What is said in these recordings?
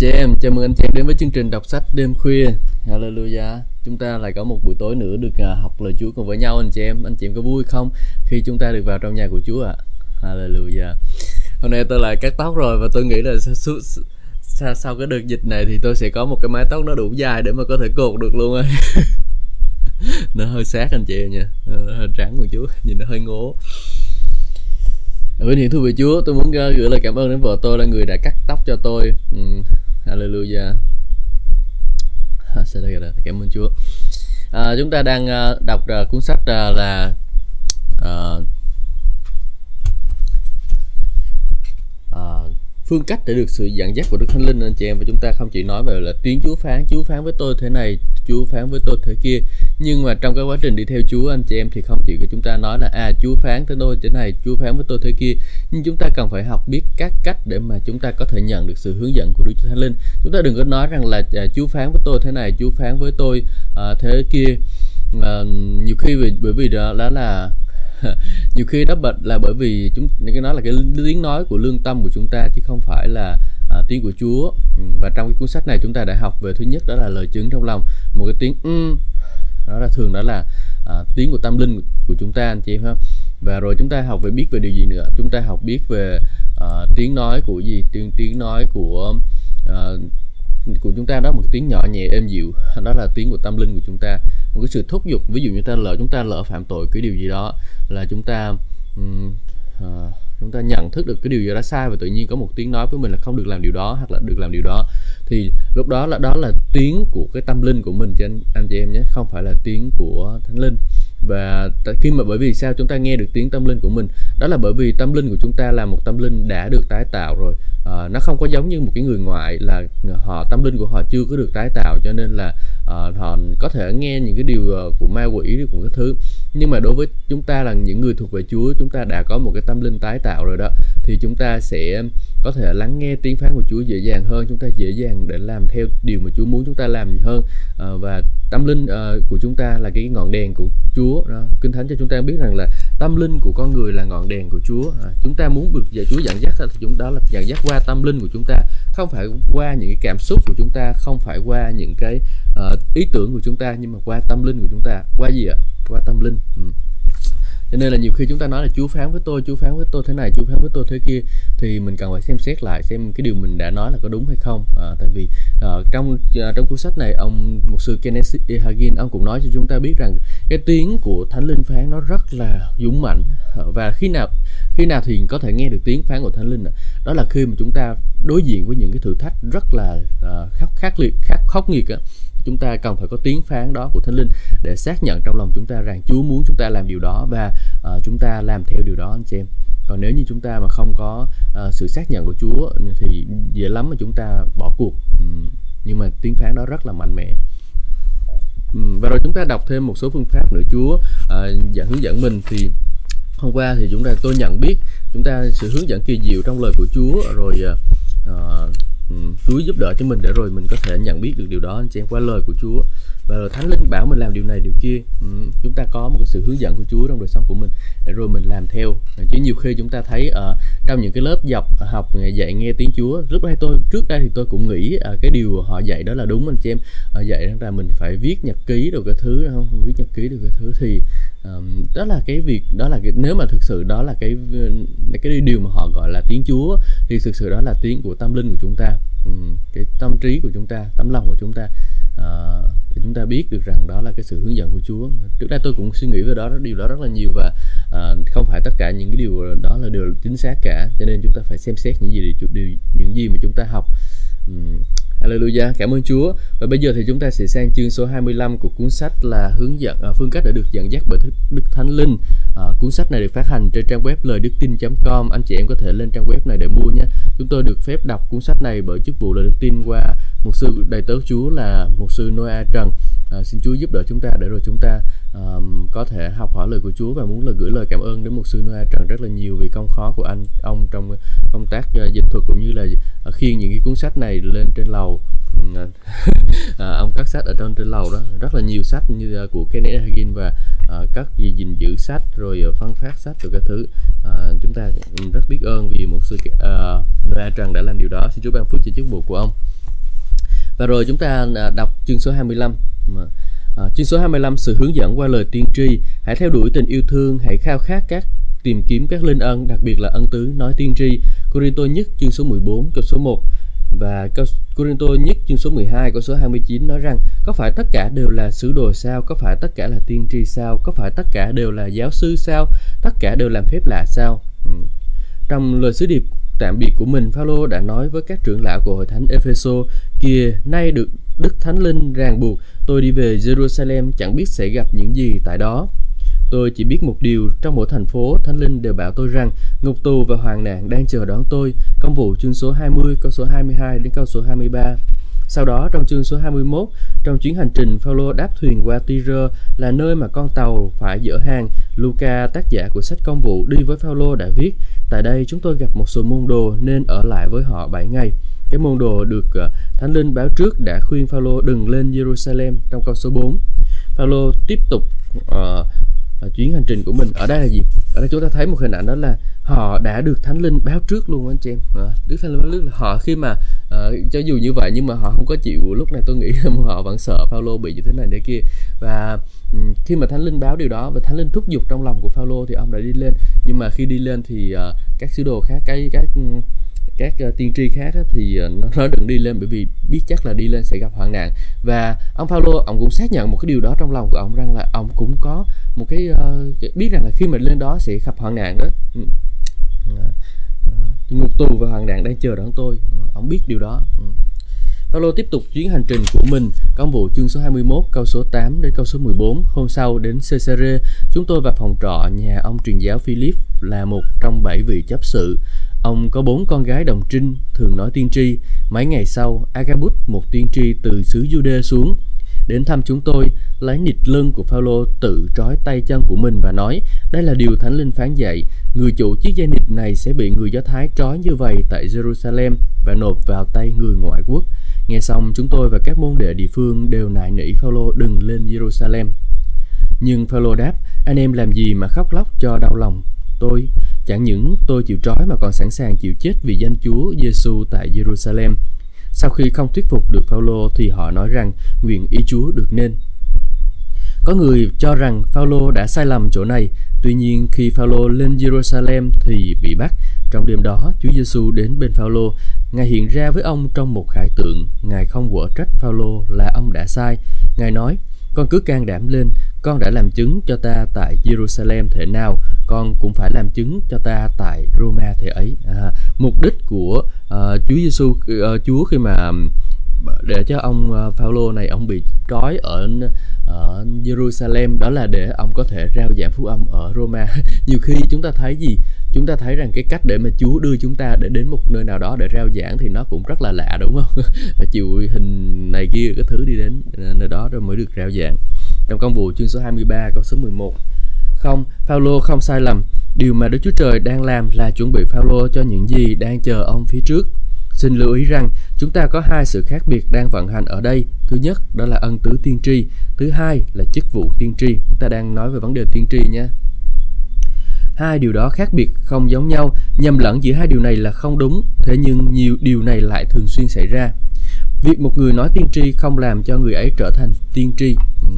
chị em, chào mừng anh chị em đến với chương trình đọc sách đêm khuya. Hallelujah. Chúng ta lại có một buổi tối nữa được à, học lời Chúa cùng với nhau anh chị em. Anh chị em có vui không khi chúng ta được vào trong nhà của Chúa ạ? À? Hallelujah. Hôm nay tôi lại cắt tóc rồi và tôi nghĩ là sau, sau, sau cái đợt dịch này thì tôi sẽ có một cái mái tóc nó đủ dài để mà có thể cột được luôn á. nó hơi sát anh chị em nha. Nó hơi trắng của Chúa, nhìn nó hơi ngố. Với những thưa vị Chúa, tôi muốn à, gửi lời cảm ơn đến vợ tôi là người đã cắt tóc cho tôi hallelujah. Cảm ơn Chúa. À, chúng ta đang uh, đọc uh, cuốn sách uh, là uh, uh, phương cách để được sự dẫn dắt của Đức Thánh Linh anh chị em và chúng ta không chỉ nói về là tiếng Chúa phán, Chúa phán với tôi thế này, Chúa phán với tôi thế kia. Nhưng mà trong cái quá trình đi theo Chúa anh chị em thì không chỉ có chúng ta nói là à Chúa phán với tôi thế này Chúa phán với tôi thế kia. Nhưng chúng ta cần phải học biết các cách để mà chúng ta có thể nhận được sự hướng dẫn của Đức Chúa Thánh Linh. Chúng ta đừng có nói rằng là à, Chúa phán với tôi thế này Chúa phán với tôi à, thế kia. À, nhiều khi vì bởi vì đó, đó là nhiều khi đó là bởi vì chúng cái nói là cái tiếng nói của lương tâm của chúng ta chứ không phải là à, tiếng của Chúa. Ừ, và trong cái cuốn sách này chúng ta đã học về thứ nhất đó là lời chứng trong lòng. Một cái tiếng um, đó là thường đó là à, tiếng của tâm linh của chúng ta anh chị em không và rồi chúng ta học về biết về điều gì nữa? Chúng ta học biết về à, tiếng nói của gì? Tiếng tiếng nói của à, của chúng ta đó một tiếng nhỏ nhẹ êm dịu. Đó là tiếng của tâm linh của chúng ta. Một cái sự thúc giục ví dụ như ta lỡ chúng ta lỡ phạm tội cái điều gì đó là chúng ta um, uh, chúng ta nhận thức được cái điều gì đó sai và tự nhiên có một tiếng nói với mình là không được làm điều đó hoặc là được làm điều đó. Thì lúc đó là đó là tiếng của cái tâm linh của mình cho anh, anh chị em nhé không phải là tiếng của thánh linh. Và khi mà bởi vì sao chúng ta nghe được tiếng tâm linh của mình? Đó là bởi vì tâm linh của chúng ta là một tâm linh đã được tái tạo rồi. À, nó không có giống như một cái người ngoại là họ tâm linh của họ chưa có được tái tạo cho nên là à, họ có thể nghe những cái điều ờ, của ma quỷ của các thứ. Nhưng mà đối với chúng ta là những người thuộc về Chúa chúng ta đã có một cái tâm linh tái tạo rồi đó thì chúng ta sẽ có thể lắng nghe tiếng phán của Chúa dễ dàng hơn chúng ta dễ dàng để làm theo điều mà Chúa muốn chúng ta làm hơn. Ờ, và tâm linh uh, của chúng ta là cái ngọn đèn của Chúa. Đó. kinh thánh cho chúng ta biết rằng là tâm linh của con người là ngọn đèn của Chúa. À, chúng ta muốn được giờ Chúa dẫn dắt thì chúng đó là dẫn dắt qua tâm linh của chúng ta không phải qua những cái cảm xúc của chúng ta không phải qua những cái uh, ý tưởng của chúng ta nhưng mà qua tâm linh của chúng ta. Qua gì ạ? Qua tâm linh. Ừ cho nên là nhiều khi chúng ta nói là chú phán với tôi chú phán với tôi thế này chú phán với tôi thế kia thì mình cần phải xem xét lại xem cái điều mình đã nói là có đúng hay không. À, tại vì à, trong à, trong cuốn sách này ông một sư Kenneth E. Hagin ông cũng nói cho chúng ta biết rằng cái tiếng của thánh linh phán nó rất là dũng mãnh. À, và khi nào khi nào thì có thể nghe được tiếng phán của thánh linh đó là khi mà chúng ta đối diện với những cái thử thách rất là uh, khắc khắc liệt khắc khốc nghiệt chúng ta cần phải có tiếng phán đó của thánh linh để xác nhận trong lòng chúng ta rằng Chúa muốn chúng ta làm điều đó và uh, chúng ta làm theo điều đó anh chị em còn nếu như chúng ta mà không có uh, sự xác nhận của Chúa thì dễ lắm mà chúng ta bỏ cuộc uhm. nhưng mà tiếng phán đó rất là mạnh mẽ uhm. và rồi chúng ta đọc thêm một số phương pháp nữa Chúa uh, hướng dẫn mình thì hôm qua thì chúng ta tôi nhận biết chúng ta sự hướng dẫn kỳ diệu trong lời của Chúa rồi uh, Ừ. Chúa giúp đỡ cho mình để rồi mình có thể nhận biết được điều đó. Anh chị em, qua lời của Chúa và rồi Thánh Linh bảo mình làm điều này điều kia. Ừ, chúng ta có một cái sự hướng dẫn của Chúa trong đời sống của mình. Để rồi mình làm theo. Chứ nhiều khi chúng ta thấy ở uh, trong những cái lớp dọc ờ, học ờ, dạy nghe tiếng Chúa lúc đây tôi trước đây thì tôi cũng nghĩ uh, cái điều họ dạy đó là đúng anh chị em. Uh, dạy rằng là mình phải viết nhật ký được cái thứ không? Viết nhật ký được cái thứ thì um, đó là cái việc đó là cái, nếu mà thực sự đó là cái cái điều mà họ gọi là tiếng Chúa thì thực sự đó là tiếng của tâm linh của chúng ta. Um, cái tâm trí của chúng ta tấm lòng của chúng ta. Ờ, thì để chúng ta biết được rằng đó là cái sự hướng dẫn của Chúa. Trước đây tôi cũng suy nghĩ về đó điều đó rất là nhiều và à, không phải tất cả những cái điều đó là đều chính xác cả. Cho nên chúng ta phải xem xét những gì điều, những gì mà chúng ta học. Hallelujah, cảm ơn Chúa. Và bây giờ thì chúng ta sẽ sang chương số 25 của cuốn sách là hướng dẫn uh, phương cách để được dẫn dắt bởi Đức Thánh Linh. Uh, cuốn sách này được phát hành trên trang web lời đức tin.com. Anh chị em có thể lên trang web này để mua nhé. Chúng tôi được phép đọc cuốn sách này bởi chức vụ lời đức tin qua một sư đầy tớ Chúa là một sư Noah Trần. Uh, xin Chúa giúp đỡ chúng ta để rồi chúng ta um, có thể học hỏi lời của Chúa và muốn là gửi lời cảm ơn đến một sư Noah Trần rất là nhiều vì công khó của anh ông trong công tác uh, dịch thuật cũng như là uh, khiêng những cái cuốn sách này lên trên lầu à, ông cắt sách ở trên trên lầu đó. Rất là nhiều sách như uh, của Kenneth Hagin và uh, các gì gìn giữ sách rồi uh, phân phát sách rồi các thứ. Uh, chúng ta rất biết ơn vì một sư uh, Noah Trần đã làm điều đó. Xin Chúa ban phước cho chức vụ của ông. Và rồi chúng ta đọc chương số 25 à, Chương số 25 sự hướng dẫn qua lời tiên tri. Hãy theo đuổi tình yêu thương Hãy khao khát các tìm kiếm các linh ân Đặc biệt là ân tứ nói tiên tri. Corinto nhất chương số 14 câu số 1 và câu Corinto nhất chương số 12 câu số 29 nói rằng có phải tất cả đều là sứ đồ sao? Có phải tất cả là tiên tri sao? Có phải tất cả đều là giáo sư sao? Tất cả đều làm phép lạ sao? Ừ. Trong lời sứ điệp tạm biệt của mình, Phaolô đã nói với các trưởng lão của hội thánh Epheso: "Kìa, nay được Đức Thánh Linh ràng buộc, tôi đi về Jerusalem chẳng biết sẽ gặp những gì tại đó." Tôi chỉ biết một điều, trong mỗi thành phố, Thánh Linh đều bảo tôi rằng ngục tù và hoàng nạn đang chờ đón tôi. Công vụ chương số 20, câu số 22 đến câu số 23. Sau đó trong chương số 21, trong chuyến hành trình Phaolô đáp thuyền qua Tyre là nơi mà con tàu phải dỡ hàng. Luca, tác giả của sách công vụ đi với Phaolô đã viết: Tại đây chúng tôi gặp một số môn đồ nên ở lại với họ 7 ngày. Cái môn đồ được ờ, Thánh Linh báo trước đã khuyên Phaolô đừng lên Jerusalem trong câu số 4. Phaolô tiếp tục uh, chuyến hành trình của mình ở đây là gì? Ở đây chúng ta thấy một hình ảnh đó là họ đã được thánh linh báo trước luôn anh chị em. À, đức thánh linh báo trước là họ khi mà uh, cho dù như vậy nhưng mà họ không có chịu. Lúc này tôi nghĩ là họ vẫn sợ Phaolô bị như thế này để kia. Và ừ, khi mà thánh linh báo điều đó và thánh linh thúc giục trong lòng của Phaolô thì ông đã đi lên. Nhưng mà khi đi lên thì uh, các sứ đồ khác cái các ừ, các uh, tiên tri khác á, thì uh, nó đừng đi lên bởi vì biết chắc là đi lên sẽ gặp hoạn nạn và ông Paulo ông cũng xác nhận một cái điều đó trong lòng của ông rằng là ông cũng có một cái uh, biết rằng là khi mình lên đó sẽ gặp hoạn nạn đó ừ. ngục tù và hoạn nạn đang chờ đón tôi ừ, ông biết điều đó. Ừ. Paulo tiếp tục chuyến hành trình của mình, công vụ chương số 21, câu số 8 đến câu số 14. Hôm sau đến Caesarea, chúng tôi vào phòng trọ nhà ông truyền giáo Philip là một trong bảy vị chấp sự. Ông có bốn con gái đồng trinh, thường nói tiên tri. Mấy ngày sau, Agabus, một tiên tri từ xứ Jude xuống, đến thăm chúng tôi, lấy nịt lưng của Phaolô tự trói tay chân của mình và nói, đây là điều Thánh Linh phán dạy, người chủ chiếc dây nịt này sẽ bị người Do Thái trói như vậy tại Jerusalem và nộp vào tay người ngoại quốc. Nghe xong, chúng tôi và các môn đệ địa phương đều nài nỉ Phaolô đừng lên Jerusalem. Nhưng Phaolô đáp, anh em làm gì mà khóc lóc cho đau lòng tôi? Chẳng những tôi chịu trói mà còn sẵn sàng chịu chết vì danh Chúa Giêsu tại Jerusalem. Sau khi không thuyết phục được Phaolô thì họ nói rằng nguyện ý Chúa được nên. Có người cho rằng Phaolô đã sai lầm chỗ này, tuy nhiên khi Phaolô lên Jerusalem thì bị bắt. Trong đêm đó, Chúa Giêsu đến bên Phaolô, Ngài hiện ra với ông trong một khải tượng, Ngài không quở trách Phaolô là ông đã sai. Ngài nói: "Con cứ can đảm lên, con đã làm chứng cho ta tại Jerusalem thể nào, con cũng phải làm chứng cho ta tại Roma thể ấy." À, mục đích của uh, Chúa Giêsu uh, ờ, Chúa khi mà để cho ông uh, Phaolô này ông bị trói ở ở Jerusalem đó là để ông có thể rao giảng phúc âm ở Roma. Nhiều khi chúng ta thấy gì? Chúng ta thấy rằng cái cách để mà Chúa đưa chúng ta để đến một nơi nào đó để rao giảng thì nó cũng rất là lạ đúng không? Và chịu hình này kia cái thứ đi đến ờ, nơi đó rồi mới được rao giảng. Trong công vụ chương số 23 câu số 11 không, Phaolô không sai lầm. Điều mà Đức Chúa Trời đang làm là chuẩn bị Phaolô cho những gì đang chờ ông phía trước. Xin lưu ý rằng chúng ta có hai sự khác biệt đang vận hành ở đây. Thứ nhất đó là ân tứ tiên tri, thứ hai là chức vụ tiên tri. Chúng ta đang nói về vấn đề tiên tri nhé. Hai điều đó khác biệt không giống nhau, nhầm lẫn giữa hai điều này là không đúng, thế nhưng nhiều điều này lại thường xuyên xảy ra. Việc một người nói tiên tri không làm cho người ấy trở thành tiên tri. Ừ.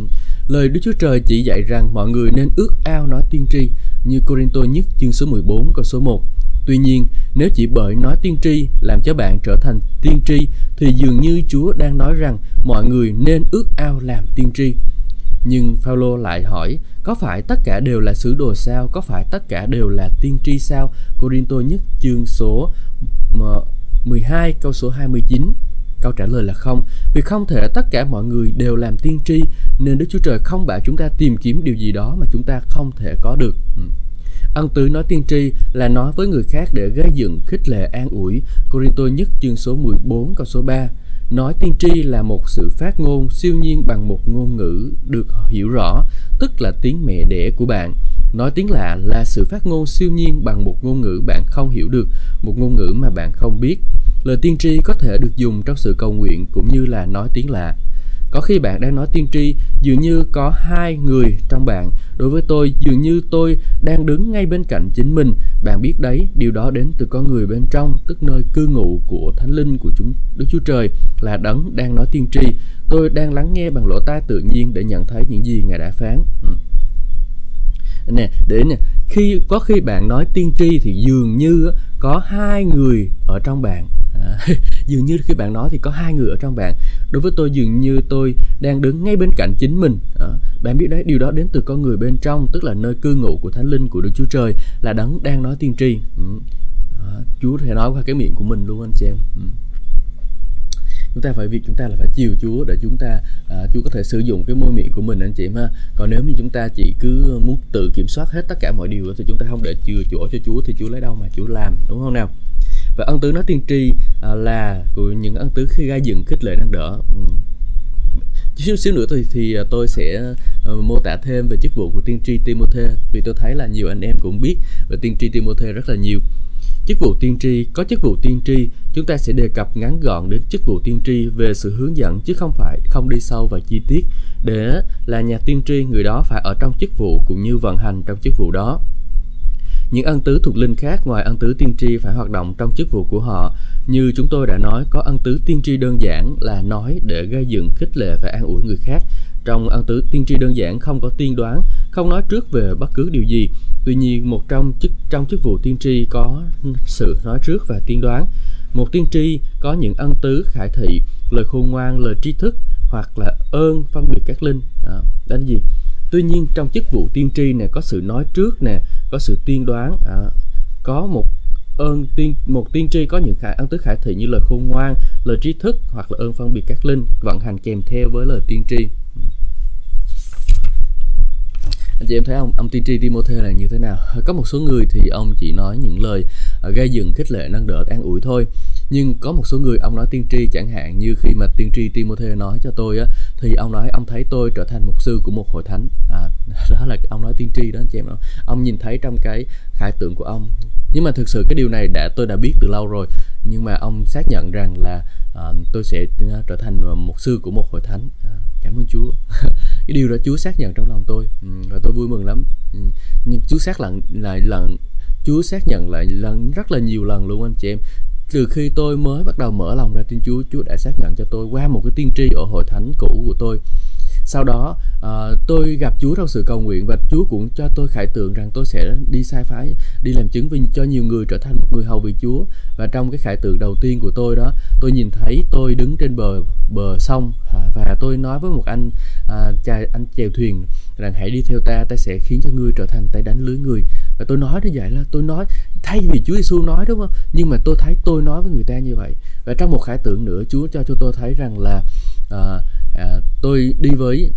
Lời Đức Chúa Trời chỉ dạy rằng mọi người nên ước ao nói tiên tri như Corinto nhất chương số 14 câu số 1. Tuy nhiên, nếu chỉ bởi nói tiên tri làm cho bạn trở thành tiên tri thì dường như Chúa đang nói rằng mọi người nên ước ao làm tiên tri. Nhưng Phaolô lại hỏi, có phải tất cả đều là sứ đồ sao? Có phải tất cả đều là tiên tri sao? Corinto nhất chương số ờ, 12 câu số 29. Câu trả lời là không, vì không thể tất cả mọi người đều làm tiên tri, nên Đức Chúa Trời không bảo chúng ta tìm kiếm điều gì đó mà chúng ta không thể có được. Ừ. Ân tứ nói tiên tri là nói với người khác để gây dựng, khích lệ, an ủi. Corinto nhất chương số 14 câu số 3. Nói tiên tri là một sự phát ngôn siêu nhiên bằng một ngôn ngữ được hiểu rõ, tức là tiếng mẹ đẻ của bạn. Nói tiếng lạ là sự phát ngôn siêu nhiên bằng một ngôn ngữ bạn không hiểu được, một ngôn ngữ mà bạn không biết. Lời tiên tri có thể được dùng trong sự cầu nguyện cũng như là nói tiếng lạ có khi bạn đang nói tiên tri, dường như có hai người trong bạn. Đối với tôi, dường như tôi đang đứng ngay bên cạnh chính mình. Bạn biết đấy, điều đó đến từ con người bên trong, tức nơi cư ngụ của thánh linh của chúng, đức chúa trời, là đấng đang nói tiên tri. Tôi đang lắng nghe bằng lỗ tai tự nhiên để nhận thấy những gì ngài đã phán. Ừ. Nè, để nè, khi, có khi bạn nói tiên tri thì dường như có hai người ở trong bạn à, dường như khi bạn nói thì có hai người ở trong bạn. Đối với tôi dường như tôi đang đứng ngay bên cạnh chính mình. À, bạn biết đấy điều đó đến từ con người bên trong tức là nơi cư ngụ của thánh linh của đức chúa trời là đấng đang nói tiên tri. Ừ. à, chúa thể nói qua cái miệng của mình luôn anh chị em. Ừ. Chúng ta phải việc chúng ta là phải chiều Chúa để chúng ta à, Chúa có thể sử dụng cái môi miệng của mình anh chị em ha. Còn nếu như chúng ta chỉ cứ muốn tự kiểm soát hết tất cả mọi điều thì chúng ta không để chừa chỗ cho Chúa thì Chúa lấy đâu mà Chúa làm đúng không nào? Và ân tứ nói tiên tri à, là của những ân tứ khi gai dựng khích lệ nâng đỡ ừ. chút xíu nữa thì, thì à, tôi sẽ uh, mô tả thêm về chức vụ của tiên tri Timothy vì tôi thấy là nhiều anh em cũng biết về tiên tri Timothy rất là nhiều Chức vụ tiên tri có chức vụ tiên tri, chúng ta sẽ đề cập ngắn gọn đến chức vụ tiên tri về sự hướng dẫn chứ không phải không đi sâu vào chi tiết. Để là nhà tiên tri, người đó phải ở trong chức vụ cũng như vận hành trong chức vụ đó. Những ân tứ thuộc linh khác ngoài ân tứ tiên tri phải hoạt động trong chức vụ của họ. Như chúng tôi đã nói, có ân tứ tiên tri đơn giản là nói để gây dựng, khích lệ và an ủi người khác. Trong ân tứ tiên tri đơn giản không có tiên đoán, không nói trước về bất cứ điều gì, Tuy nhiên, một trong chức trong chức vụ tiên tri có sự nói trước và tiên đoán. Một tiên tri có những ân tứ khải thị, lời khôn ngoan, lời tri thức hoặc là ơn phân biệt các linh. À, đánh gì? Tuy nhiên trong chức vụ tiên tri này có sự nói trước nè, có sự tiên đoán, à, có một ơn tiên một tiên tri có những khả ân tứ khải thị như lời khôn ngoan, lời trí thức hoặc là ơn phân biệt các linh vận hành kèm theo với lời tiên tri. Anh chị em thấy ông ông tiên tri Timothy là như thế nào? Có một số người thì ông chỉ nói những lời Ờ, gây dựng khích lệ nâng đỡ an ủi thôi. Nhưng có một số người ông nói tiên tri chẳng hạn như khi mà tiên tri Timothy nói cho tôi á thì ông nói ông thấy tôi trở thành mục sư của một hội thánh. À, đó là ông nói tiên tri đó anh chị em ông nhìn thấy trong cái khải tượng của ông. Nhưng mà thực sự cái điều này đã tôi đã biết từ lâu rồi. Nhưng mà ông xác nhận rằng là à, tôi sẽ ờ, trở thành mục sư của một hội thánh. À, cảm ơn Chúa. Cái điều đó Chúa xác nhận trong lòng tôi. Ừ, và tôi vui mừng lắm. Ừ, nhưng Chúa xác nhận lại lần Chúa xác nhận lại lần rất là nhiều lần luôn anh chị em. Từ khi tôi mới bắt đầu mở lòng ra tin Chúa Chúa đã xác nhận cho tôi qua một cái tiên tri ở hội thánh cũ của tôi. Sau đó uh, tôi gặp Chúa trong sự cầu nguyện và Chúa cũng cho tôi khải tượng rằng tôi sẽ đi sai phái đi làm chứng vì cho nhiều người trở thành một người hầu vì Chúa. Và trong cái khải tượng đầu tiên của tôi đó tôi nhìn thấy tôi đứng trên bờ bờ sông và tôi nói với một anh uh, chài, anh chèo thuyền rằng hãy đi theo ta ta sẽ khiến cho ngươi trở thành tay đánh lưới người. Và tôi nói như vậy là tôi nói thay vì Chúa Giêsu nói đúng không? Nhưng mà tôi thấy tôi nói với người ta như vậy. Và trong một khải tượng nữa Chúa cho cho tôi thấy rằng là à, à, tôi đi với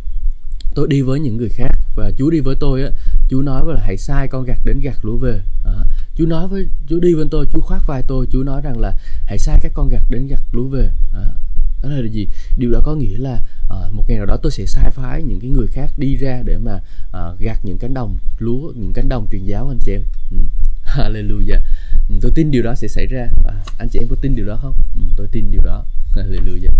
tôi đi với những người khác. Và Chúa đi với tôi á Chúa nói với là hãy sai con gạt đến gạt lúa về. À, Chúa nói với Chúa đi với tôi Chúa khoác vai tôi Chúa nói rằng là hãy sai các con gạt đến gạt lúa về. À, đó là gì điều đó có nghĩa là à, một ngày nào đó tôi sẽ sai phái những cái người khác đi ra để mà ờ, à, gặt những cánh đồng lúa những cánh đồng truyền giáo anh chị em ừ. Hallelujah ừ, tôi tin điều đó sẽ xảy ra à, anh chị em có tin điều đó không ừ, tôi tin điều đó Hallelujah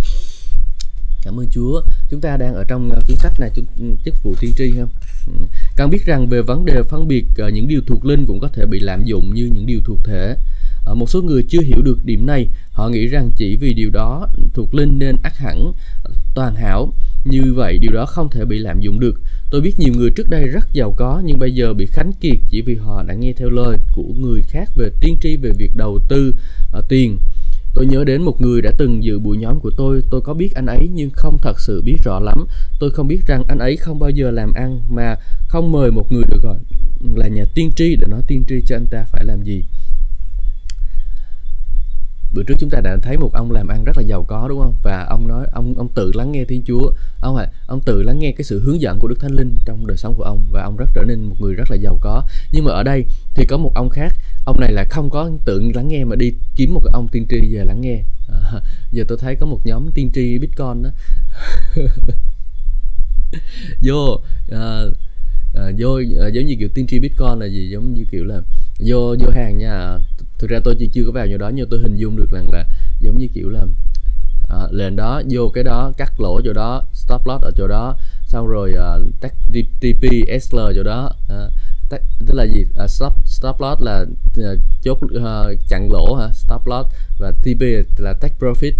Cảm ơn Chúa. Chúng ta đang ở trong ờ, cuốn sách này ừ, chức vụ tiên tri không? Ừ. Cần biết rằng về vấn đề phân biệt những điều thuộc linh cũng có thể bị lạm dụng như những điều thuộc thể. Ờ, một số người chưa hiểu được điểm này, họ nghĩ rằng chỉ vì điều đó thuộc linh nên ác hẳn ờ, toàn hảo. Như vậy điều đó không thể bị lạm dụng được. Tôi biết nhiều người trước đây rất giàu có nhưng bây giờ bị khánh kiệt chỉ vì họ đã nghe theo lời của người khác về tiên tri về việc đầu tư uh, tiền Tôi nhớ đến một người đã từng dự buổi nhóm của tôi, tôi có biết anh ấy nhưng không thật sự biết rõ lắm. Tôi không biết rằng anh ấy không bao giờ làm ăn mà không mời một người được gọi là nhà tiên tri để nói tiên tri cho anh ta phải làm gì. Bữa trước chúng ta đã thấy một ông làm ăn rất là giàu có đúng không? Và ông nói ông ông tự lắng nghe Thiên Chúa. Ông à, ông tự lắng nghe cái sự hướng dẫn của Đức Thánh Linh trong đời sống của ông và ông rất trở nên một người rất là giàu có. Nhưng mà ở đây thì có một ông khác ông này là không có tự lắng nghe mà đi kiếm một cái ông tiên tri về lắng nghe à, giờ tôi thấy có một nhóm tiên tri bitcoin đó vô à, à, vô à, giống như kiểu tiên tri bitcoin là gì giống như kiểu là vô vô hàng nha thực ra tôi chưa chưa có vào nhiều đó nhưng tôi hình dung được rằng là giống như kiểu là uh, lên đó vô cái đó cắt lỗ chỗ đó stop loss ở chỗ đó xong rồi uh, tắt TP SL chỗ đó uh, tắt, tức là gì uh, stop stop loss là uh, chốt uh, chặn lỗ hả stop loss và TP là take profit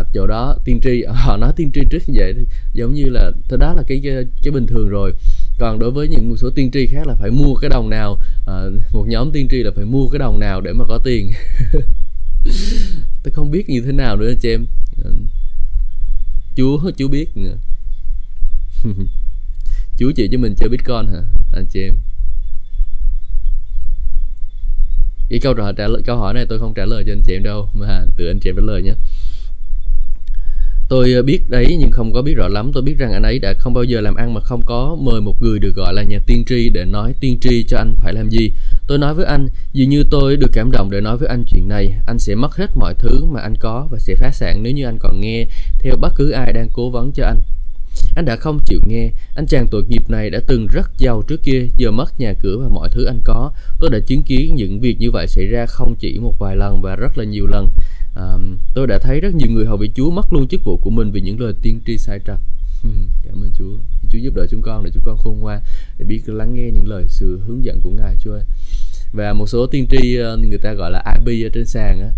uh, chỗ đó tiên tri họ nói tiên tri trước như vậy giống như là thế đó là cái, cái cái bình thường rồi còn đối với những một số tiên tri khác là phải mua cái đồng nào à, một nhóm tiên tri là phải mua cái đồng nào để mà có tiền. Tôi không biết như thế nào nữa chị em. Ờ, Chúa chú biết nữa. Chú chỉ cho mình chơi bitcoin hả anh chị em? Cái câu trả lời câu hỏi này tôi không trả lời cho anh chị em đâu mà tự anh chị em trả lời nhé. Tôi ờ, biết đấy nhưng không có biết rõ lắm. Tôi biết rằng anh ấy đã không bao giờ làm ăn mà không có mời một người được gọi là nhà tiên tri để nói tiên tri cho anh phải làm gì. Tôi nói với anh, dường như tôi được cảm động để nói với anh chuyện này. Anh sẽ mất hết mọi thứ mà anh có và sẽ phá sản nếu như anh còn nghe theo bất cứ ai đang cố vấn cho anh. Anh đã không chịu nghe, anh chàng tội nghiệp này đã từng rất giàu trước kia, giờ mất nhà cửa và mọi thứ anh có. Tôi đã chứng kiến những việc như vậy xảy ra không chỉ một vài lần và rất là nhiều lần à, tôi đã thấy rất nhiều người hầu vị Chúa mất luôn chức vụ của mình vì những lời tiên tri sai trật. Cảm ơn Chúa. Chúa giúp đỡ chúng con để chúng con khôn ngoan để biết lắng nghe những lời sự hướng dẫn của Ngài Chúa ơi. Và một số tiên tri ờ, người ta gọi là IP ở trên sàn á.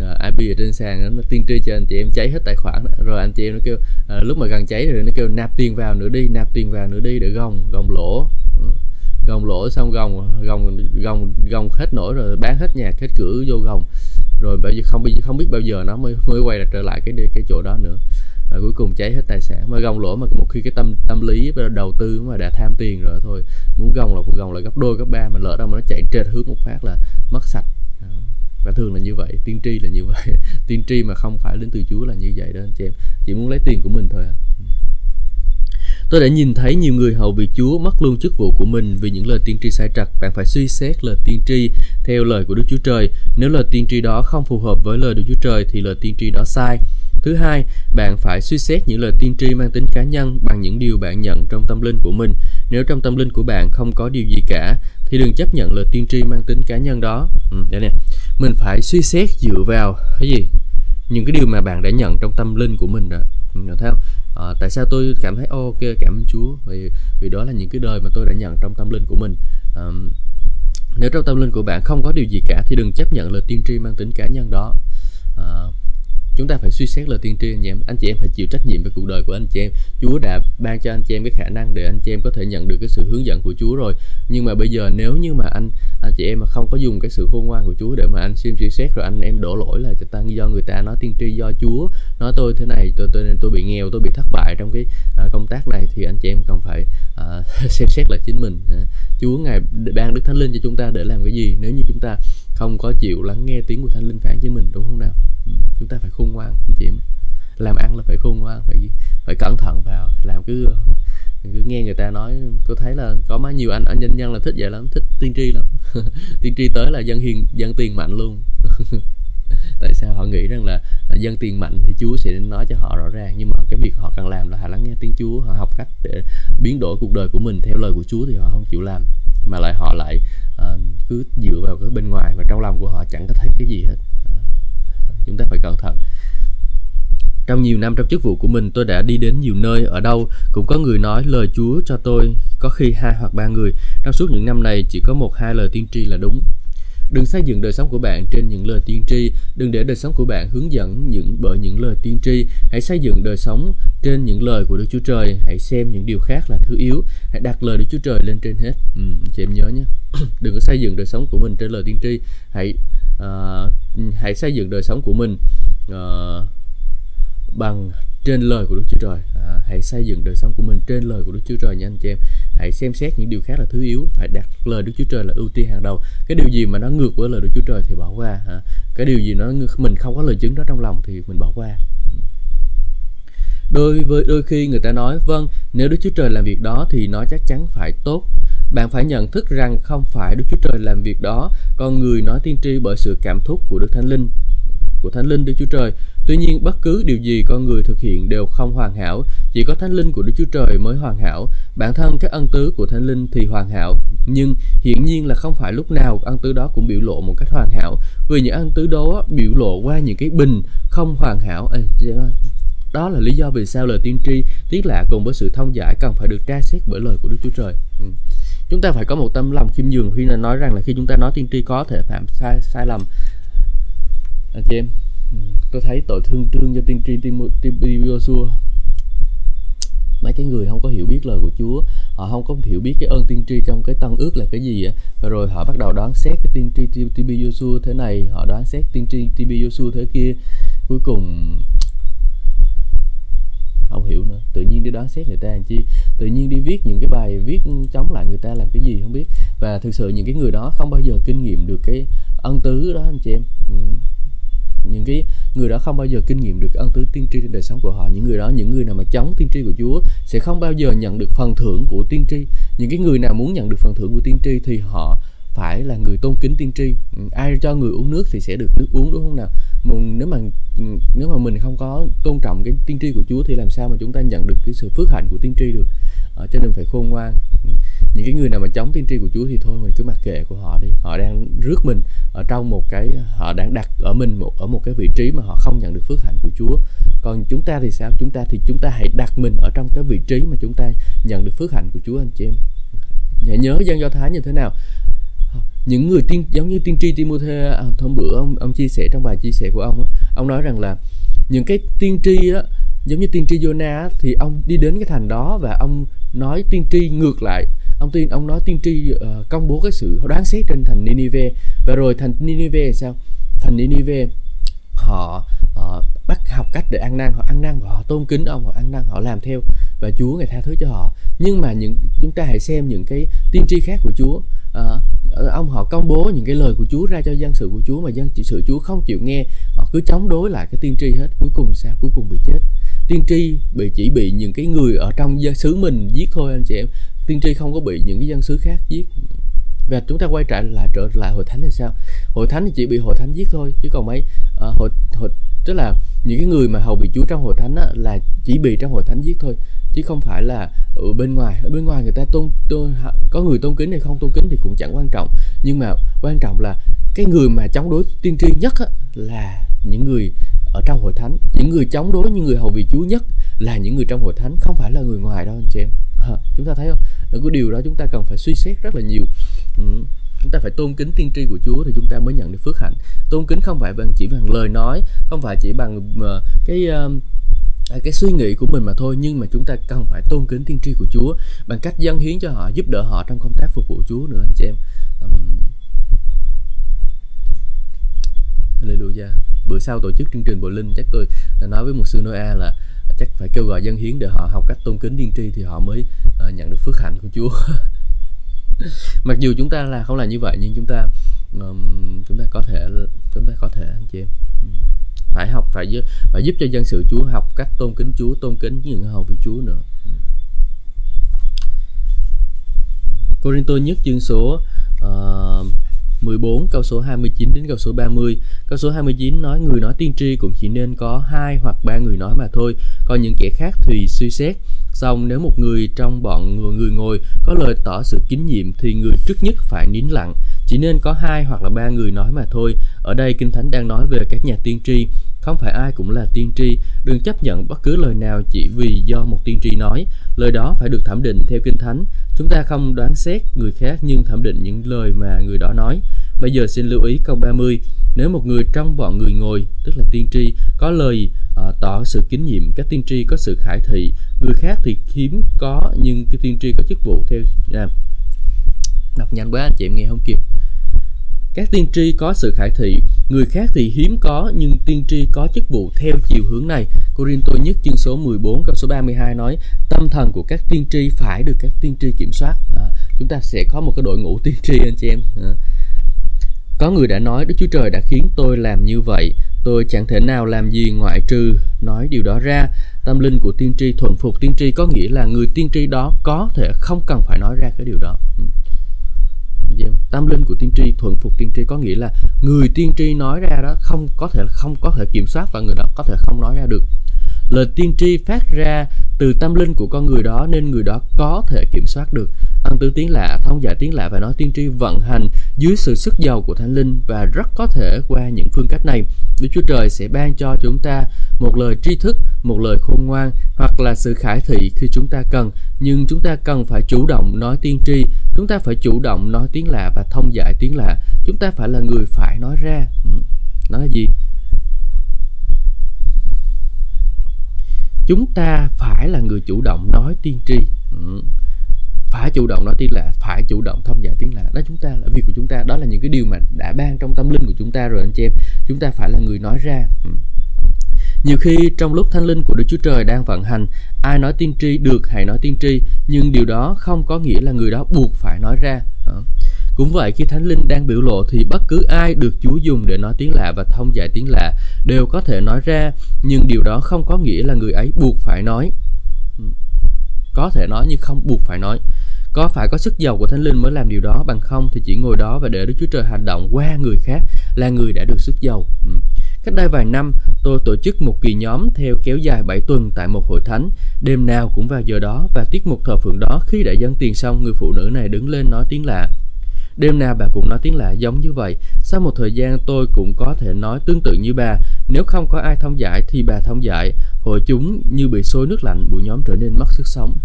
Ờ, IP ở trên sàn đó, nó tiên tri cho anh chị em cháy hết tài khoản đó. rồi anh chị em nó kêu à, lúc mà gần cháy rồi nó kêu nạp tiền vào nữa đi nạp tiền vào nữa đi để gồng gồng lỗ. Ừ, gồng lỗ xong gồng gồng gồng gồng hết nổi rồi bán hết nhà hết cửa vô gồng rồi bây giờ không không biết bao giờ nó mới mới quay lại trở lại cái cái chỗ đó nữa. Và cuối cùng cháy hết tài sản. Mà gồng lỗ mà một khi cái tâm tâm lý đầu tư mà đã tham tiền rồi thôi, muốn gồng là gồng là gấp đôi, gấp ba mà lỡ đâu mà nó chạy trệt hướng một phát là mất sạch. Và thường là như vậy, tiên tri là như vậy. Tiên tri mà không phải đến từ chúa là như vậy đó anh chị em. Chỉ muốn lấy tiền của mình thôi à. Tôi đã nhìn thấy nhiều người hầu việc Chúa mất luôn chức vụ của mình vì những lời tiên tri sai trật. Bạn phải suy xét lời tiên tri theo lời của Đức Chúa Trời. Nếu lời tiên tri đó không phù hợp với lời Đức Chúa Trời thì lời tiên tri đó sai. Thứ hai, bạn phải suy xét những lời tiên tri mang tính cá nhân bằng những điều bạn nhận trong tâm linh của mình. Nếu trong tâm linh của bạn không có điều gì cả thì đừng chấp nhận lời tiên tri mang tính cá nhân đó. Ừ, đây nè. Mình phải suy xét dựa vào cái gì? Những cái điều mà bạn đã nhận trong tâm linh của mình đó. Ừ, thấy không? à, tại sao tôi cảm thấy ok cảm ơn Chúa vì vì đó là những cái đời mà tôi đã nhận trong tâm linh của mình à, nếu trong tâm linh của bạn không có điều gì cả thì đừng chấp nhận lời tiên tri mang tính cá nhân đó à, chúng ta phải suy xét lời tiên tri anh chị em anh chị em phải chịu trách nhiệm về cuộc đời của anh chị em. Chúa đã ban cho anh chị em cái khả năng để anh chị em có thể nhận được cái sự hướng dẫn của Chúa rồi. Nhưng mà bây giờ nếu như mà anh anh chị em mà không có dùng cái sự khôn ngoan của Chúa để mà anh xem suy xét rồi anh em đổ lỗi là cho ta do người ta nói tiên tri do Chúa nói tôi thế này tôi tôi nên tôi bị nghèo tôi bị thất bại trong cái à, công tác này thì anh chị em cần phải uh, xem xét lại chính mình. Chúa ngài ban Đức Thánh Linh cho chúng ta để làm cái gì? Nếu như chúng ta không có chịu lắng nghe tiếng của Thánh Linh phán với mình, đúng không nào? Ừ, chúng ta phải khôn ngoan chị em làm ăn là phải khôn ngoan, phải phải cẩn thận vào, làm cứ cứ nghe người ta nói. Tôi thấy là có mấy nhiều anh anh nhân nhân là thích vậy lắm, thích tiên tri lắm. Tiên tri tới là dân hiền, dân tiền mạnh luôn. Tại sao họ nghĩ rằng là dân tiền mạnh thì Chúa sẽ nói cho họ rõ ràng, nhưng mà cái việc họ cần làm là họ lắng nghe tiếng Chúa, họ học cách để biến đổi cuộc đời của mình theo lời của Chúa thì họ không chịu làm mà lại họ lại uh, cứ dựa vào cái bên ngoài và trong lòng của họ chẳng có thấy cái gì hết uh, chúng ta phải cẩn thận trong nhiều năm trong chức vụ của mình tôi đã đi đến nhiều nơi ở đâu cũng có người nói lời Chúa cho tôi, có khi hai hoặc ba người. Trong suốt những năm này chỉ có một hai lời tiên tri là đúng. Đừng xây dựng đời sống của bạn trên những lời tiên tri, đừng để đời sống của bạn hướng dẫn những bởi những lời tiên tri. Hãy xây dựng đời sống trên những lời của Đức Chúa Trời. Hãy xem những điều khác là thứ yếu. Hãy đặt lời Đức Chúa Trời lên trên hết. Ừ, chị em nhớ nhé. đừng có xây dựng đời sống của mình trên lời tiên tri. Hãy uh, hãy xây dựng đời sống của mình uh, bằng trên lời của Đức Chúa Trời. À, hãy xây dựng đời sống của mình trên lời của Đức Chúa Trời nha anh chị em. Hãy xem xét những điều khác là thứ yếu. Phải đặt lời Đức Chúa Trời là ưu tiên hàng đầu. Cái điều gì mà nó ngược với lời Đức Chúa Trời thì bỏ qua à. cái điều gì nó mình không có lời chứng đó trong lòng thì mình bỏ qua. Đôi với đôi khi người ta nói vâng nếu Đức Chúa Trời làm việc đó thì nó chắc chắn phải tốt. Bạn phải nhận thức rằng không phải Đức Chúa Trời làm việc đó con người nói tiên tri bởi sự cảm thúc của Đức Thánh Linh của Thánh Linh Đức Chúa Trời Tuy nhiên bất cứ điều gì con người thực hiện đều không hoàn hảo, chỉ có thánh linh của Đức Chúa Trời mới hoàn hảo. Bản thân các ân tứ của thánh linh thì hoàn hảo, nhưng hiển nhiên là không phải lúc nào ân tứ đó cũng biểu lộ một cách hoàn hảo, vì những ân tứ đó biểu lộ qua những cái bình không hoàn hảo. đó là lý do vì sao lời tiên tri tiết lạ cùng với sự thông giải cần phải được tra xét bởi lời của Đức Chúa Trời. Ừ. Chúng ta phải có một tâm lòng khiêm nhường. Khi là nói rằng là khi chúng ta nói tiên tri có thể phạm sai sai lầm. Anh chị em. Ừ. tôi thấy tội thương trương cho tiên tri Timothée mấy cái người không có hiểu biết lời của Chúa, họ không có hiểu biết cái ơn tiên tri trong cái tân ước là cái gì á và rồi họ bắt đầu đoán xét cái tiên tri TB Joshua thế này, họ đoán xét tiên tri TB Joshua thế kia. Cuối cùng, không hiểu nữa. Tự nhiên đi đoán xét người ta làm chi? Tự nhiên đi viết những cái bài viết chống lại người ta làm cái gì không biết. Và thực sự những cái người đó không bao giờ kinh nghiệm được cái ân tứ đó, anh chị em. Ừ những cái người đó không bao giờ kinh nghiệm được ân tứ tiên tri trên đời sống của họ. Những người đó, những người nào mà chống tiên tri của Chúa sẽ không bao giờ nhận được phần thưởng của tiên tri. Những cái người nào muốn nhận được phần thưởng của tiên tri thì họ phải là người tôn kính tiên tri. Ừ, ai cho người uống nước thì sẽ được nước uống, đúng không nào? Nếu mà nếu mà mình không có tôn trọng cái tiên tri của Chúa thì làm sao mà chúng ta nhận được cái sự phước hạnh của tiên tri được? Ở cho nên phải khôn ngoan. Ừ. Những cái người nào mà chống tiên tri của Chúa thì thôi, mình cứ mặc kệ của họ đi. Họ đang rước mình ở trong một cái họ đang đặt ở mình một ở một cái vị trí mà họ không nhận được phước hạnh của Chúa. Còn chúng ta thì sao? Chúng ta thì chúng ta hãy đặt mình ở trong cái vị trí mà chúng ta nhận được phước hạnh của Chúa, anh chị em. Hãy nhớ dân do thái như thế nào? Những người tiên giống như tiên tri Timothy à, hôm bữa ông ông chia sẻ trong bài chia sẻ của ông ông nói rằng là những cái tiên tri á giống như tiên tri Jonah thì ông đi đến cái thành đó và ông nói tiên tri ngược lại. Ông tiên ông nói tiên tri uh, công bố cái sự đoán xét trên thành Ninive. Và rồi thành Ninive sao? Thành Ninive họ uh, bắt học cách để ăn năn. Họ ăn năn và họ tôn kính ông họ ăn năn họ làm theo. Và Chúa ngài tha thứ cho họ. Nhưng mà những chúng ta hãy xem những cái tiên tri khác của Chúa uh, ông họ công bố những cái lời của Chúa ra cho dân sự của Chúa mà dân sự Chúa không chịu nghe. Họ cứ chống đối lại cái tiên tri hết cuối cùng sao? Cuối cùng bị chết. Tiên tri bị chỉ bị những cái người ở trong dân xứ mình giết thôi anh chị em. Tiên tri không có bị những cái dân xứ khác giết và chúng ta quay trở lại trở lại hội thánh thì sao? Hội thánh thì chỉ bị hội thánh giết thôi chứ còn mấy à, hội hội tức là những cái người mà hầu bị Chúa trong hội thánh á, là chỉ bị trong hội thánh giết thôi chứ không phải là ở bên ngoài. Ở bên ngoài người ta tôn, tôn có người tôn kính hay không tôn kính thì cũng chẳng quan trọng. Nhưng mà quan trọng là cái người mà chống đối tiên tri nhất á, là những người ở trong hội thánh. Những người chống đối những người hầu vị Chúa nhất là những người trong hội thánh không phải là người ngoài đâu anh chị em à, chúng ta thấy không? Những cái điều đó chúng ta cần phải suy xét rất là nhiều. Ừ. Chúng ta phải tôn kính tiên tri của Chúa thì chúng ta mới nhận được phước hạnh. Tôn kính không phải bằng chỉ bằng lời nói không phải chỉ bằng uh, cái uh, cái suy nghĩ của mình mà thôi nhưng mà chúng ta cần phải tôn kính tiên tri của Chúa bằng cách dâng hiến cho họ giúp đỡ họ trong công tác phục vụ Chúa nữa anh chị em. Um, Hallelujah. Bữa sau tổ chức chương trình bộ linh chắc tôi nói với một sư Noah là chắc phải kêu gọi dân hiến để họ học cách tôn kính tiên tri thì họ mới uh, nhận được phước hạnh của Chúa. Mặc dù chúng ta là không là như vậy nhưng chúng ta um, chúng ta có thể chúng ta có thể anh chị em phải học phải giúp, phải giúp cho dân sự Chúa học cách tôn kính Chúa tôn kính những hầu vị Chúa nữa. Corinto nhất chương số uh, 14 câu số 29 đến câu số 30 câu số 29 nói người nói tiên tri cũng chỉ nên có hai hoặc ba người nói mà thôi còn những kẻ khác thì suy xét Xong nếu một người trong bọn người, người ngồi có lời tỏ sự kính nhiệm thì người trước nhất phải nín lặng. Chỉ nên có hai hoặc là ba người nói mà thôi. Ở đây Kinh Thánh đang nói về các nhà tiên tri. Không phải ai cũng là tiên tri. Đừng chấp nhận bất cứ lời nào chỉ vì do một tiên tri nói. Lời đó phải được thẩm định theo Kinh Thánh. Chúng ta không đoán xét người khác nhưng thẩm định những lời mà người đó nói. Bây giờ xin lưu ý câu 30. Nếu một người trong bọn người ngồi, tức là tiên tri, có lời uh, tỏ sự kính nhiệm, các tiên tri có sự khải thị, người khác thì hiếm có nhưng cái tiên tri có chức vụ theo à, đọc nhanh quá anh chị em nghe không kịp các tiên tri có sự khải thị người khác thì hiếm có nhưng tiên tri có chức vụ theo chiều hướng này. Corinto nhất chương số 14 câu số 32 nói tâm thần của các tiên tri phải được các tiên tri kiểm soát. À, chúng ta sẽ có một cái đội ngũ tiên tri anh chị em. À. có người đã nói Đức Chúa Trời đã khiến tôi làm như vậy. Tôi chẳng thể nào làm gì ngoại trừ nói điều đó ra. Tâm linh của tiên tri thuận phục tiên tri có nghĩa là người tiên tri đó có thể không cần phải nói ra cái điều đó. Ừ. Dạ, tâm linh của tiên tri, thuận phục tiên tri có nghĩa là người tiên tri nói ra đó không có thể, không có thể kiểm soát và người đó có thể không nói ra được. Lời tiên tri phát ra từ tâm linh của con người đó nên người đó có thể kiểm soát được. Ân tứ tiếng lạ thông giải dạ tiếng lạ và nói tiên tri vận hành dưới sự sức giàu của thánh linh và rất có thể qua những phương cách này đức chúa trời sẽ ban cho chúng ta một lời tri thức, một lời khôn ngoan hoặc là sự khải thị khi chúng ta cần. Nhưng chúng ta cần phải chủ động nói tiên tri, chúng ta phải chủ động nói tiếng lạ và thông giải tiếng lạ. Chúng ta phải là người phải nói ra. Ừ. Nói gì? Chúng ta phải là người chủ động nói tiên tri. Ừ phải chủ động nói tiếng lạ phải chủ động thông giải tiếng lạ. Đó chúng ta là việc của chúng ta đó là những cái điều mà đã ban trong tâm linh của chúng ta rồi anh chị em. Chúng ta phải là người nói ra. Ừ. Nhiều khi trong lúc thánh linh của Đức Chúa Trời đang vận hành, ai nói tiên tri được hãy nói tiên tri, nhưng điều đó không có nghĩa là người đó buộc phải nói ra. Ờ. Cũng vậy khi Thánh Linh đang biểu lộ thì bất cứ ai được Chúa dùng để nói tiếng lạ và thông giải tiếng lạ đều có thể nói ra, nhưng điều đó không có nghĩa là người ấy buộc phải nói. Có thể nói nhưng không buộc phải nói. Có phải có sức giàu của Thánh Linh mới làm điều đó bằng không thì chỉ ngồi đó và để Đức Chúa Trời hành động qua người khác là người đã được sức giàu. Ừ. Cách đây vài năm, tôi tổ chức một kỳ nhóm theo kéo dài 7 tuần tại một hội thánh. Đêm nào cũng vào giờ đó và tiết mục thờ phượng đó khi đã dâng tiền xong, người phụ nữ này đứng lên nói tiếng lạ. Đêm nào bà cũng nói tiếng lạ giống như vậy. Sau một thời gian tôi cũng có thể nói tương tự như bà. Nếu không có ai thông giải thì bà thông giải. Hội chúng như bị sôi nước lạnh, buổi nhóm trở nên mất sức sống.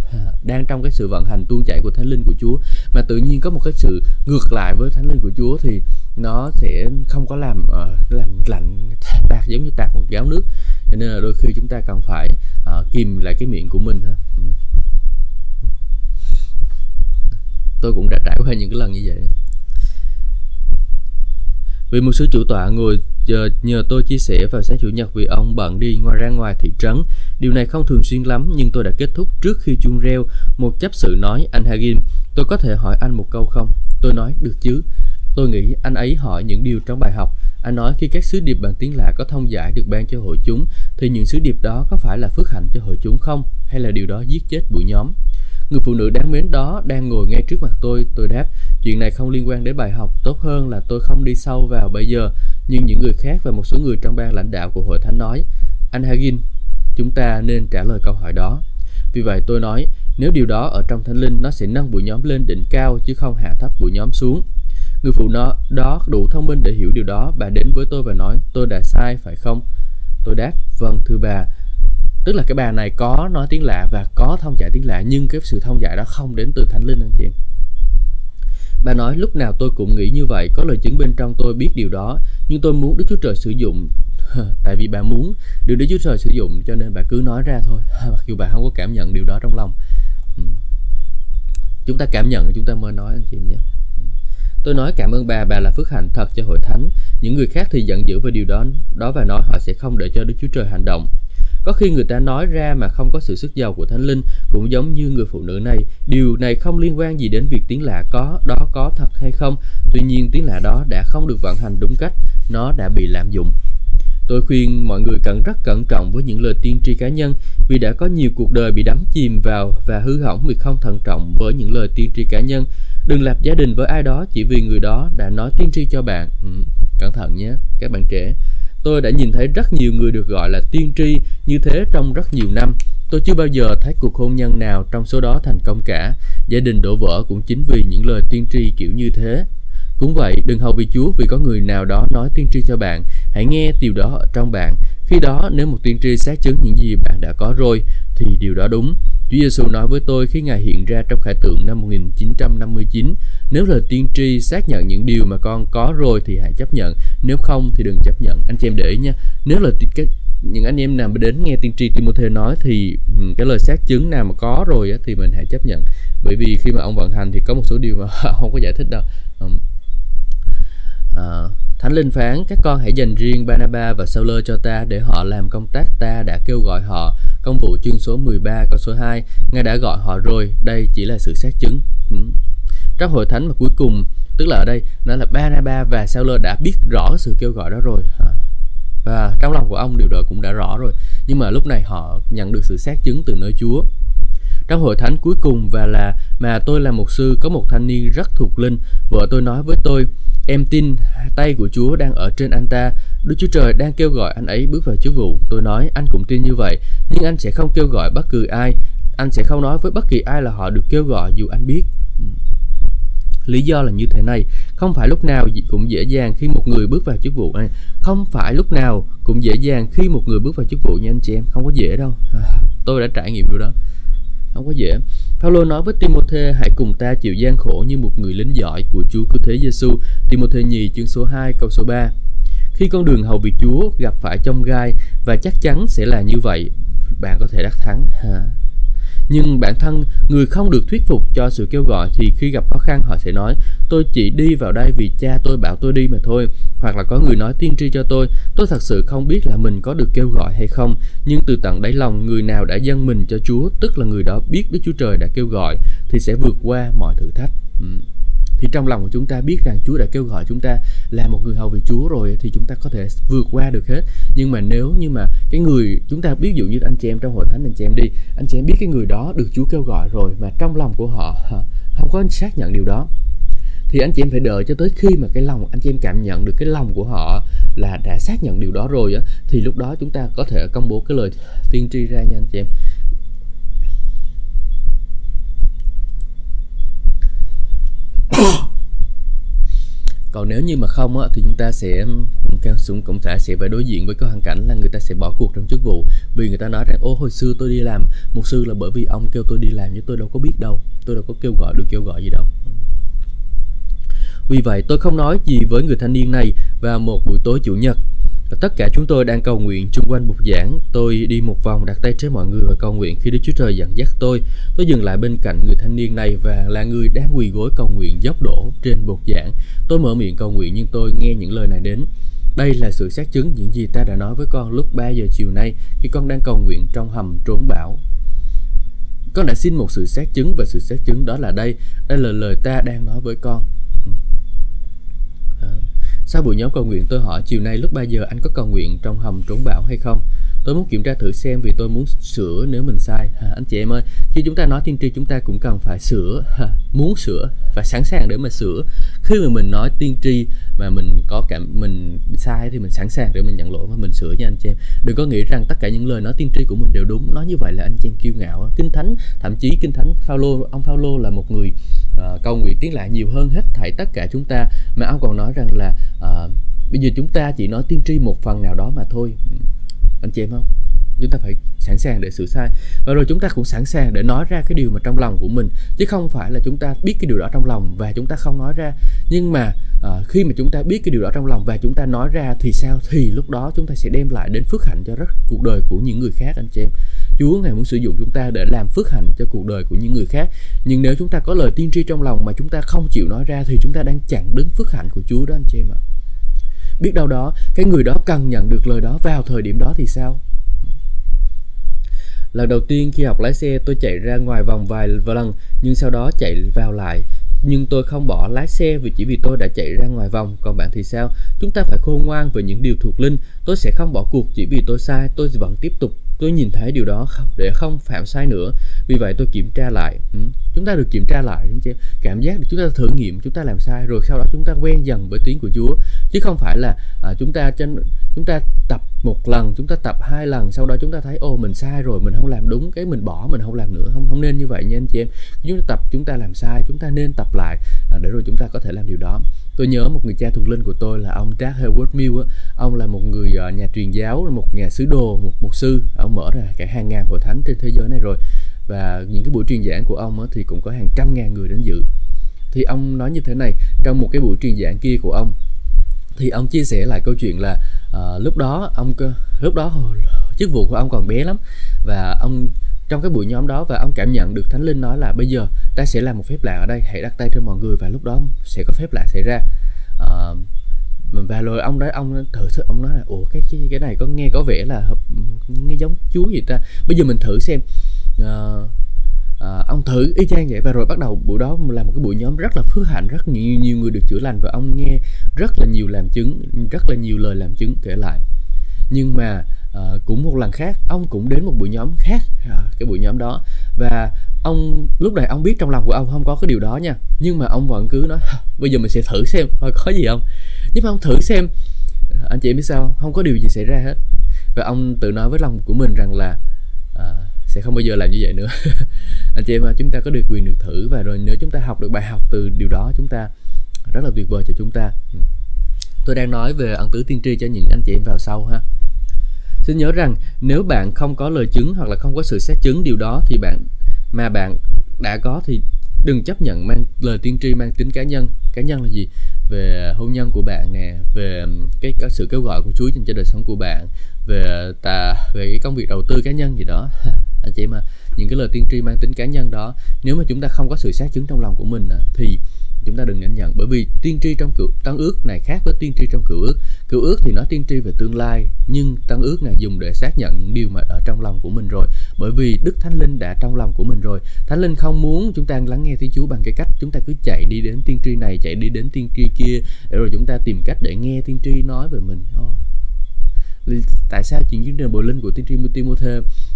Đang trong cái sự vận hành tuôn chảy của Thánh Linh của Chúa. Mà tự nhiên có một cái sự ngược lại với Thánh Linh của Chúa thì nó sẽ không có làm uh, làm lạnh tạt giống như tạt một gáo nước. Cho nên là đôi khi chúng ta cần phải uh, kìm lại cái miệng của mình ha. Ừ. Tôi cũng đã trải qua những cái lần như vậy. Vì một sư chủ tọa ngồi chờ nhờ tôi chia sẻ vào sáng chủ nhật vì ông bận đi ngoài ra ngoài thị trấn. Điều này không thường xuyên lắm nhưng tôi đã kết thúc trước khi chuông reo. Một chấp sự nói, anh Hagin, tôi có thể hỏi anh một câu không? Tôi nói, được chứ. Tôi nghĩ anh ấy hỏi những điều trong bài học. Anh nói khi các sứ điệp bằng tiếng lạ có thông giải được ban cho hội chúng, thì những sứ điệp đó có phải là phước hạnh cho hội chúng không? Hay là điều đó giết chết buổi nhóm? Người phụ nữ đáng mến đó đang ngồi ngay trước mặt tôi. Tôi đáp, chuyện này không liên quan đến bài học. Tốt hơn là tôi không đi sâu vào bây giờ. Nhưng những người khác và một số người trong ban lãnh đạo của hội thánh nói, anh Hagin, chúng ta nên trả lời câu hỏi đó. Vì vậy tôi nói, nếu điều đó ở trong thánh linh nó sẽ nâng bụi nhóm lên đỉnh cao chứ không hạ thấp bụi nhóm xuống. Người phụ nữ đó đủ thông minh để hiểu điều đó. Bà đến với tôi và nói, tôi đã sai phải không? Tôi đáp, vâng thưa bà, tức là cái bà này có nói tiếng lạ và có thông giải tiếng lạ nhưng cái sự thông giải đó không đến từ thánh linh anh chị em bà nói lúc nào tôi cũng nghĩ như vậy có lời chứng bên trong tôi biết điều đó nhưng tôi muốn đức chúa trời sử dụng tại vì bà muốn được đức chúa trời sử dụng cho nên bà cứ nói ra thôi mặc dù bà không có cảm nhận điều đó trong lòng ừ. chúng ta cảm nhận chúng ta mới nói anh chị em nhé. Ừ. Tôi nói cảm ơn bà, bà là phước hạnh thật cho hội thánh. Những người khác thì giận dữ về điều đó, đó và nói họ sẽ không để cho Đức Chúa Trời hành động. Có khi người ta nói ra mà không có sự sức giàu của Thánh Linh, cũng giống như người phụ nữ này. Điều này không liên quan gì đến việc tiếng lạ có, đó có thật hay không. Tuy nhiên tiếng lạ đó đã không được vận hành đúng cách, nó đã bị lạm dụng. Tôi khuyên mọi người cần rất cẩn trọng với những lời tiên tri cá nhân vì đã có nhiều cuộc đời bị đắm chìm vào và hư hỏng vì không thận trọng với những lời tiên tri cá nhân. Đừng lập gia đình với ai đó chỉ vì người đó đã nói tiên tri cho bạn. Ừ, cẩn thận nhé, các bạn trẻ. Tôi đã nhìn thấy rất nhiều người được gọi là tiên tri như thế trong rất nhiều năm. Tôi chưa bao giờ thấy cuộc hôn nhân nào trong số đó thành công cả. Gia đình đổ vỡ cũng chính vì những lời tiên tri kiểu như thế. Cũng vậy, đừng hầu vì Chúa vì có người nào đó nói tiên tri cho bạn. Hãy nghe điều đó ở trong bạn. Khi đó, nếu một tiên tri xác chứng những gì bạn đã có rồi, thì điều đó đúng. Chúa Giêsu nói với tôi khi Ngài hiện ra trong khải tượng năm 1959, nếu lời tiên tri xác nhận những điều mà con có rồi thì hãy chấp nhận, nếu không thì đừng chấp nhận. Anh chị em để ý nha, nếu là cái những anh em nào đến nghe tiên tri Timothy nói thì ừ, cái lời xác chứng nào mà có rồi á, thì mình hãy chấp nhận. Bởi vì khi mà ông vận hành thì có một số điều mà không có giải thích đâu. À, Thánh Linh phán các con hãy dành riêng Barnabas và Sauler cho ta để họ làm công tác ta đã kêu gọi họ công vụ chương số 13 câu số 2 Ngài đã gọi họ rồi đây chỉ là sự xác chứng. Ừ. trong hội thánh mà cuối cùng tức là ở đây nó là Barnabas và Sauler đã biết rõ sự kêu gọi đó rồi. À. Và trong lòng của ông điều đó cũng đã rõ rồi. Nhưng mà lúc này họ nhận được sự xác chứng từ nơi Chúa. Trong hội thánh cuối cùng và là mà tôi là mục sư có một thanh niên rất thuộc linh. Vợ tôi nói với tôi, em tin tay của Chúa đang ở trên anh ta. Đức Chúa Trời đang kêu gọi anh ấy bước vào chức vụ. Tôi nói anh cũng tin như vậy, nhưng anh sẽ không kêu gọi bất cứ ai. Anh sẽ không nói với bất kỳ ai là họ được kêu gọi dù anh biết. Lý do là như thế này, không phải lúc nào cũng dễ dàng khi một người bước vào chức vụ này, không phải lúc nào cũng dễ dàng khi một người bước vào chức vụ nha anh chị em, không có dễ đâu. Tôi đã trải nghiệm điều đó. Không có dễ. Paulo nói với Timothy hãy cùng ta chịu gian khổ như một người lính giỏi của Chúa cứu thế Giêsu. Timothy nhì chương số 2 câu số 3. Khi con đường hầu việc Chúa gặp phải trong gai và chắc chắn sẽ là như vậy, bạn có thể đắc thắng. Ha nhưng bản thân người không được thuyết phục cho sự kêu gọi thì khi gặp khó khăn họ sẽ nói, tôi chỉ đi vào đây vì cha tôi bảo tôi đi mà thôi. Hoặc là có người nói, tiên tri cho tôi tôi thật sự không biết là mình có được kêu gọi hay không. Nhưng từ tận đáy lòng, người nào đã dâng mình cho chúa, tức là người đó biết đức chúa trời đã kêu gọi, thì sẽ vượt qua mọi thử thách. Ừ thì trong lòng của chúng ta biết rằng Chúa đã kêu gọi chúng ta là một người hầu vì Chúa rồi thì chúng ta có thể vượt qua được hết. Nhưng mà nếu như mà cái người, chúng ta ví dụ như anh chị em trong hội thánh, anh chị em đi, anh chị em biết cái người đó được Chúa kêu gọi rồi mà trong lòng của họ không có xác nhận điều đó, thì anh chị em phải đợi cho tới khi mà cái lòng, anh chị em cảm nhận được cái lòng của họ là đã xác nhận điều đó rồi á, thì lúc đó chúng ta có thể công bố cái lời tiên tri ra nha anh chị em. còn nếu như mà không á, thì chúng ta sẽ cao xuống cũng sẽ sẽ phải đối diện với cái hoàn cảnh là người ta sẽ bỏ cuộc trong chức vụ. Vì người ta nói rằng ô hồi xưa tôi đi làm một sư là bởi vì ông kêu tôi đi làm chứ tôi đâu có biết đâu. Tôi đâu có kêu gọi được kêu gọi gì đâu. Vì vậy tôi không nói gì với người thanh niên này vào một buổi tối chủ nhật. Tất cả chúng tôi đang cầu nguyện chung quanh bục giảng. Tôi đi một vòng đặt tay trên mọi người và cầu nguyện khi Đức Chúa Trời dẫn dắt tôi. Tôi dừng lại bên cạnh người thanh niên này và là người đang quỳ gối cầu nguyện dốc đổ trên bục giảng. Tôi mở miệng cầu nguyện nhưng tôi nghe những lời này đến. Đây là sự xác chứng những gì ta đã nói với con lúc 3 giờ chiều nay khi con đang cầu nguyện trong hầm trốn bão. Con đã xin một sự xác chứng và sự xác chứng đó là đây. Đây là lời ta đang nói với con. Ừ. Sau buổi nhóm cầu nguyện tôi hỏi chiều nay lúc 3 giờ anh có cầu nguyện trong hầm trốn bão hay không? Tôi muốn kiểm tra thử xem vì tôi muốn sửa nếu mình sai. À, anh chị em ơi, khi chúng ta nói tiên tri chúng ta cũng cần phải sửa, à, muốn sửa và sẵn sàng để mà sửa. Khi mà mình nói tiên tri mà mình có cảm mình sai thì mình sẵn sàng để mình nhận lỗi và mình sửa nha anh chị em. Đừng có nghĩ rằng tất cả những lời nói tiên tri của mình đều đúng. Nói như vậy là anh chị em kiêu ngạo. Kinh thánh, thậm chí kinh thánh Phaolô, ông Phaolô là một người Ờ, uh, cầu nguyện tiếng lạ nhiều hơn hết thảy tất cả chúng ta. Mà ông còn nói rằng là uh, bây giờ chúng ta chỉ nói tiên tri một phần nào đó mà thôi. Ừ. Anh chị em không? Chúng ta phải sẵn sàng để sửa sai và rồi chúng ta cũng sẵn sàng để nói ra cái điều mà trong lòng của mình chứ không phải là chúng ta biết cái điều đó trong lòng và chúng ta không nói ra nhưng mà uh, khi mà chúng ta biết cái điều đó trong lòng và chúng ta nói ra thì sao thì lúc đó chúng ta sẽ đem lại đến phước hạnh cho rất cuộc đời của những người khác anh chị em Chúa ngài muốn sử dụng chúng ta để làm phước hạnh cho cuộc đời của những người khác nhưng nếu chúng ta có lời tiên tri trong lòng mà chúng ta không chịu nói ra thì chúng ta đang chặn đứng phước hạnh của Chúa đó anh chị em ạ biết đâu đó cái người đó cần nhận được lời đó vào thời điểm đó thì sao lần đầu tiên khi học lái xe, tôi chạy ra ngoài vòng vài lần, nhưng sau đó chạy vào lại. Nhưng tôi không bỏ lái xe vì chỉ vì tôi đã chạy ra ngoài vòng. Còn bạn thì sao? Chúng ta phải khôn ngoan về những điều thuộc linh. Tôi sẽ không bỏ cuộc chỉ vì tôi sai. Tôi vẫn tiếp tục tôi nhìn thấy điều đó để không phạm sai nữa vì vậy tôi kiểm tra lại ừ. chúng ta được kiểm tra lại cảm giác chúng ta thử nghiệm chúng ta làm sai rồi sau đó chúng ta quen dần với tiếng của Chúa chứ không phải là à, chúng ta trên chúng ta tập một lần chúng ta tập hai lần sau đó chúng ta thấy ô mình sai rồi mình không làm đúng cái mình bỏ mình không làm nữa không không nên như vậy nha anh chị em chúng ta tập chúng ta làm sai chúng ta nên tập lại à, để rồi chúng ta có thể làm điều đó tôi nhớ một người cha thuộc linh của tôi là ông Jack Hayward Mill á. Ông là một người ờ, nhà truyền giáo một nhà sứ đồ một mục sư. Ông mở ra cả hàng ngàn hội thánh trên thế giới này rồi. Và những cái buổi truyền giảng của ông á, thì cũng có hàng trăm ngàn người đến dự. Thì ông nói như thế này trong một cái buổi truyền giảng kia của ông thì ông chia sẻ lại câu chuyện là uh, lúc đó ông lúc đó chức vụ của ông còn bé lắm. Và ông trong cái buổi nhóm đó và ông cảm nhận được thánh linh nói là bây giờ ta sẽ làm một phép lạ ở đây hãy đặt tay trên mọi người và lúc đó sẽ có phép lạ xảy ra. Uh, và rồi ông đó ông thử thử ông nói là ủa cái cái, cái này có nghe có vẻ là hợp nghe giống chúa gì ta. Bây giờ mình thử xem. Uh, uh, ông thử y chang vậy. Và rồi bắt đầu buổi đó là một cái buổi nhóm rất là phước hạnh rất nhiều nhiều người được chữa lành và ông nghe rất là nhiều làm chứng rất là nhiều lời làm chứng kể lại. Nhưng mà à, cũng một lần khác ông cũng đến một buổi nhóm khác à, cái buổi nhóm đó. Và ông lúc này ông biết trong lòng của ông không có cái điều đó nha. Nhưng mà ông vẫn cứ nói bây giờ mình sẽ thử xem coi có gì không. Nhưng mà ông thử xem à, anh chị biết sao không? Không có điều gì xảy ra hết. Và ông tự nói với lòng của mình rằng là à, sẽ không bao giờ làm như vậy nữa. Anh chị em chúng ta có được quyền được thử và rồi nếu chúng ta học được bài học từ điều đó chúng ta rất là tuyệt vời cho chúng ta. Ừ. Tôi đang nói về ẩn tứ tiên tri cho những anh chị em vào sau ha xin nhớ rằng nếu bạn không có lời chứng hoặc là không có sự xét chứng điều đó thì bạn mà bạn đã có thì đừng chấp nhận mang lời tiên tri mang tính cá nhân. Cá nhân là gì? Về hôn nhân của bạn nè về cái, cái sự kêu gọi của Chúa dành cho đời sống của bạn về tà về cái công việc đầu tư cá nhân gì đó. Anh chị mà những cái lời tiên tri mang tính cá nhân đó nếu mà chúng ta không có sự xác chứng trong lòng của mình thì chúng ta đừng nhận nhận bởi vì tiên tri trong cựu, tăng ước này khác với tiên tri trong cựu ước. Cựu ước thì nó tiên tri về tương lai, nhưng tăng ước này dùng để xác nhận những điều mà ở trong lòng của mình rồi. Bởi vì đức thánh linh đã trong lòng của mình rồi. Thánh linh không muốn chúng ta lắng nghe thiên chúa bằng cái cách chúng ta cứ chạy đi đến tiên tri này, chạy đi đến tiên tri kia, để rồi chúng ta tìm cách để nghe tiên tri nói về mình. Oh. tại sao chuyện chương trình bồi linh của tiên tri Timothy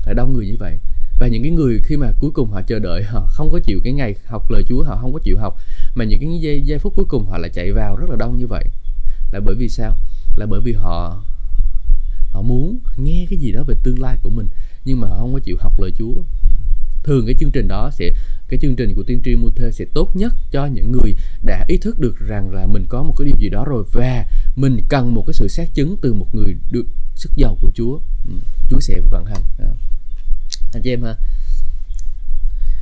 là đông người như vậy? Và những cái người khi mà cuối cùng họ chờ đợi họ không có chịu cái ngày học lời Chúa họ không có chịu học mà những cái giây, giây phút cuối cùng họ lại chạy vào rất là đông như vậy. Là bởi vì sao? Là bởi vì họ họ muốn nghe cái gì đó về tương lai của mình nhưng mà họ không có chịu học lời Chúa. Thường cái chương trình đó sẽ cái chương trình của tiên tri Muthe sẽ tốt nhất cho những người đã ý thức được rằng là mình có một cái điều gì đó rồi và mình cần một cái sự xác chứng từ một người được sức giàu của Chúa. Ừ, Chúa sẽ vận hành anh chị em ha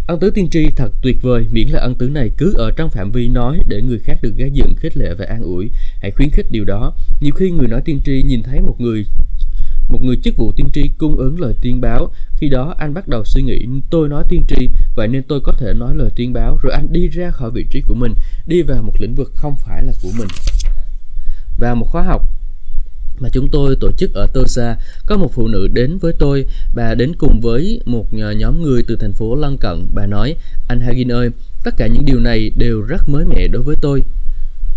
Ân tứ tiên tri thật tuyệt vời, miễn là ân tứ này cứ ở trong phạm vi nói để người khác được gây dựng, khích lệ và an ủi. Hãy khuyến khích điều đó. Nhiều khi người nói tiên tri nhìn thấy một người một người chức vụ tiên tri cung ứng lời tiên báo. Khi đó anh bắt đầu suy nghĩ tôi nói tiên tri, vậy nên tôi có thể nói lời tiên báo. Rồi anh đi ra khỏi vị trí của mình, đi vào một lĩnh vực không phải là của mình. Và một khóa học mà chúng tôi tổ chức ở Tosa, có một phụ nữ đến với tôi, bà đến cùng với một ờ, nhóm người từ thành phố lân cận. Bà nói, anh Hagin ơi, tất cả những điều này đều rất mới mẻ đối với tôi.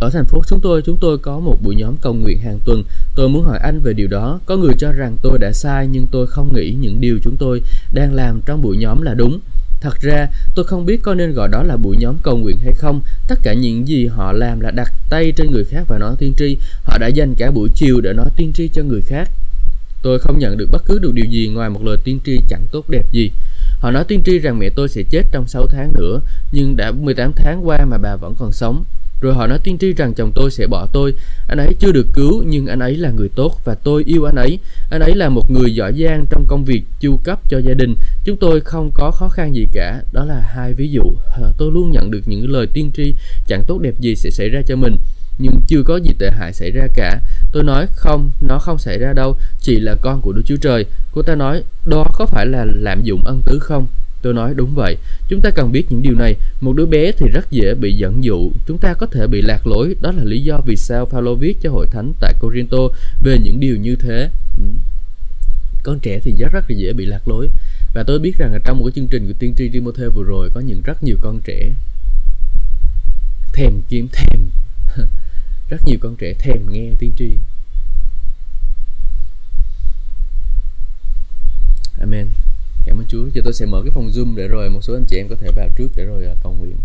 Ở thành phố chúng tôi, chúng tôi có một buổi nhóm cầu nguyện hàng tuần. Tôi muốn hỏi anh về điều đó. Có người cho rằng tôi đã sai nhưng tôi không nghĩ những điều chúng tôi đang làm trong buổi nhóm là đúng. Thật ra, tôi không biết có nên gọi đó là buổi nhóm cầu nguyện hay không. Tất cả những gì họ làm là đặt tay trên người khác và nói tiên tri. Họ đã dành cả buổi chiều để nói tiên tri cho người khác. Tôi không nhận được bất cứ được điều gì ngoài một lời tiên tri chẳng tốt đẹp gì. Họ nói tiên tri rằng mẹ tôi sẽ chết trong 6 tháng nữa, nhưng đã 18 tháng qua mà bà vẫn còn sống. Rồi họ nói tiên tri rằng chồng tôi sẽ bỏ tôi. Anh ấy chưa được cứu nhưng anh ấy là người tốt và tôi yêu anh ấy. Anh ấy là một người giỏi giang trong công việc chu cấp cho gia đình. Chúng tôi không có khó khăn gì cả. Đó là hai ví dụ. Tôi luôn nhận được những lời tiên tri chẳng tốt đẹp gì sẽ xảy ra cho mình nhưng chưa có gì tệ hại xảy ra cả. Tôi nói không, nó không xảy ra đâu, chỉ là con của Đức Chúa Trời. Cô ta nói, đó có phải là lạm dụng ân tứ không? Tôi nói, đúng vậy. Chúng ta cần biết những điều này. Một đứa bé thì rất dễ bị dẫn dụ. Chúng ta có thể bị lạc lối. Đó là lý do vì sao Phaolô viết cho hội thánh tại Corinto về những điều như thế. Ừ. Con trẻ thì rất rất là dễ bị lạc lối. Và tôi biết rằng là trong một cái chương trình của tiên tri Timothée vừa rồi có những rất nhiều con trẻ thèm kiếm, thèm rất nhiều con trẻ thèm nghe tiên tri Amen Cảm ơn Chúa. Giờ tôi sẽ mở cái phòng Zoom để rồi một số anh chị em có thể vào trước để rồi à, cầu nguyện.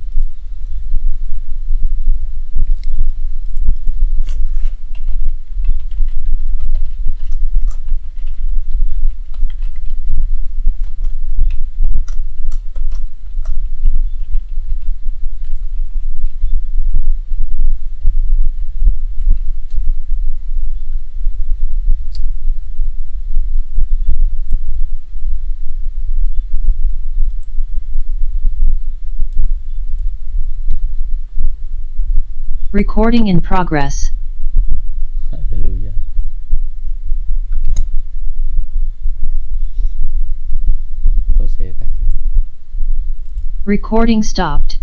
Recording in progress. Hallelujah. Tôi sẽ tắt. Recording stopped.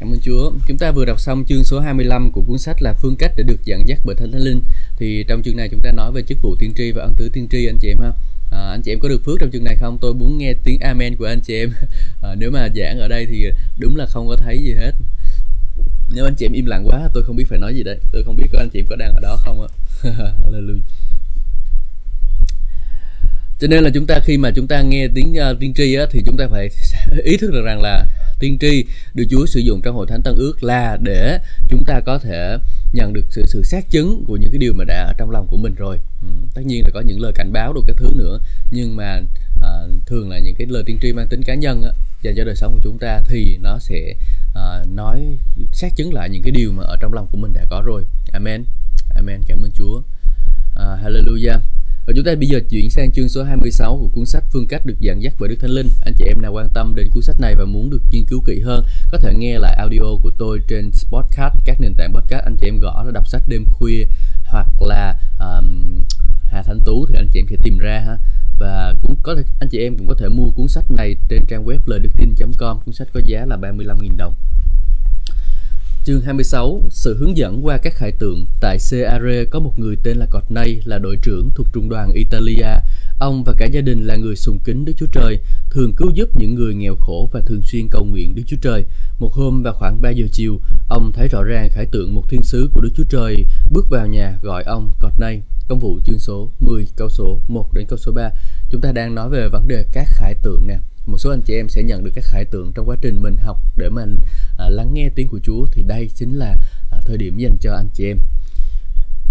Cảm ơn Chúa. Chúng ta vừa đọc xong chương số 25 của cuốn sách là phương cách để được dẫn dắt bởi Thánh Linh. Thì trong chương này chúng ta nói về chức vụ tiên tri và ân tứ tiên tri anh chị em ha. À, anh chị em có được phước trong chương này không? Tôi muốn nghe tiếng amen của anh chị em. À, nếu mà giảng ở đây thì đúng là không có thấy gì hết nếu anh chị em im lặng quá tôi không biết phải nói gì đây. Tôi không biết có anh chị em có đang ở đó không á. Hallelujah. Cho nên là chúng ta khi mà chúng ta nghe tiếng uh, tiên tri á, thì chúng ta phải ý thức được rằng là tiên tri được Chúa sử dụng trong hội thánh Tân ước là để chúng ta có thể nhận được sự sự xác chứng của những cái điều mà đã ở trong lòng của mình rồi. Ừ, tất nhiên là có những lời cảnh báo được cái thứ nữa nhưng mà uh, thường là những cái lời tiên tri mang tính cá nhân á, dành cho đời sống của chúng ta thì nó sẽ à, nói xác chứng lại những cái điều mà ở trong lòng của mình đã có rồi. Amen. Amen. Cảm ơn Chúa. À, hallelujah. Và chúng ta bây giờ chuyển sang chương số 26 của cuốn sách Phương cách được dẫn dắt bởi Đức Thánh Linh. Anh chị em nào quan tâm đến cuốn sách này và muốn được nghiên cứu kỹ hơn, có thể nghe lại audio của tôi trên podcast các nền tảng podcast. Anh chị em gõ là đọc sách đêm khuya hoặc là um, Hà Thanh Tú thì anh chị em sẽ tìm ra ha và cũng có thể, anh chị em cũng có thể mua cuốn sách này trên trang web lời đức tin.com cuốn sách có giá là 35.000 đồng. Chương 26 Sự hướng dẫn qua các hải tượng. Tại Ceare có một người tên là Cotney, là đội trưởng thuộc trung đoàn Italia. Ông và cả gia đình là người sùng kính Đức Chúa Trời, Thường cứu giúp những người nghèo khổ và thường xuyên cầu nguyện Đức Chúa Trời. Một hôm vào khoảng 3 giờ chiều, Ông thấy rõ ràng khải tượng một thiên sứ của Đức Chúa Trời Bước vào nhà gọi ông Cotney. Công vụ chương số 10 câu số 1 đến câu số 3 Chúng ta đang nói về vấn đề các khải tượng nè một số anh chị em sẽ nhận được các khải tượng trong quá trình mình học để mình à, lắng nghe tiếng của Chúa thì đây chính là à, thời điểm dành cho anh chị em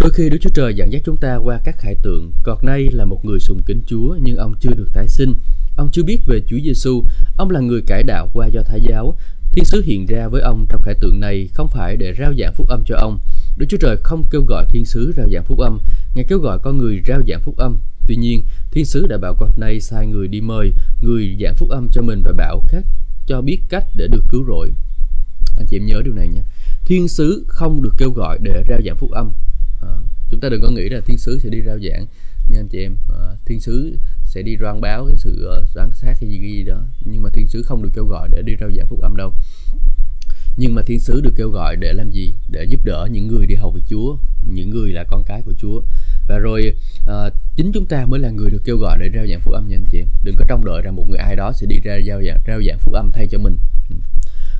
Đôi khi Đức Chúa Trời dẫn dắt chúng ta qua các khải tượng. còn nay là một người sùng kính Chúa nhưng ông chưa được tái sinh. Ông chưa biết về Chúa Giêsu. Ông là người cải đạo qua do Thái giáo. Thiên sứ hiện ra với ông trong khải tượng này không phải để rao giảng phúc âm cho ông. Đức Chúa Trời không kêu gọi thiên sứ rao giảng phúc âm, Ngài kêu gọi con người rao giảng phúc âm. Tuy nhiên, thiên sứ đã bảo cọt này sai người đi mời người giảng phúc âm cho mình và bảo cách cho biết cách để được cứu rỗi. Anh chị em nhớ điều này nha. Thiên sứ không được kêu gọi để rao giảng phúc âm. À, chúng ta đừng có nghĩ là thiên sứ sẽ đi rao giảng nha anh chị em. À, thiên sứ sẽ đi loan báo cái sự uh, sát hay gì, gì đó nhưng mà thiên sứ không được kêu gọi để đi rao giảng phúc âm đâu nhưng mà thiên sứ được kêu gọi để làm gì? Để giúp đỡ những người đi hầu với chúa những người là con cái của chúa. Và rồi uh, chính chúng ta mới là người được kêu gọi để rao giảng phúc âm nha anh chị. Em đừng có trông đợi rằng một người ai đó sẽ đi ra rao giảng rao giảng phúc âm thay cho mình. Ừ.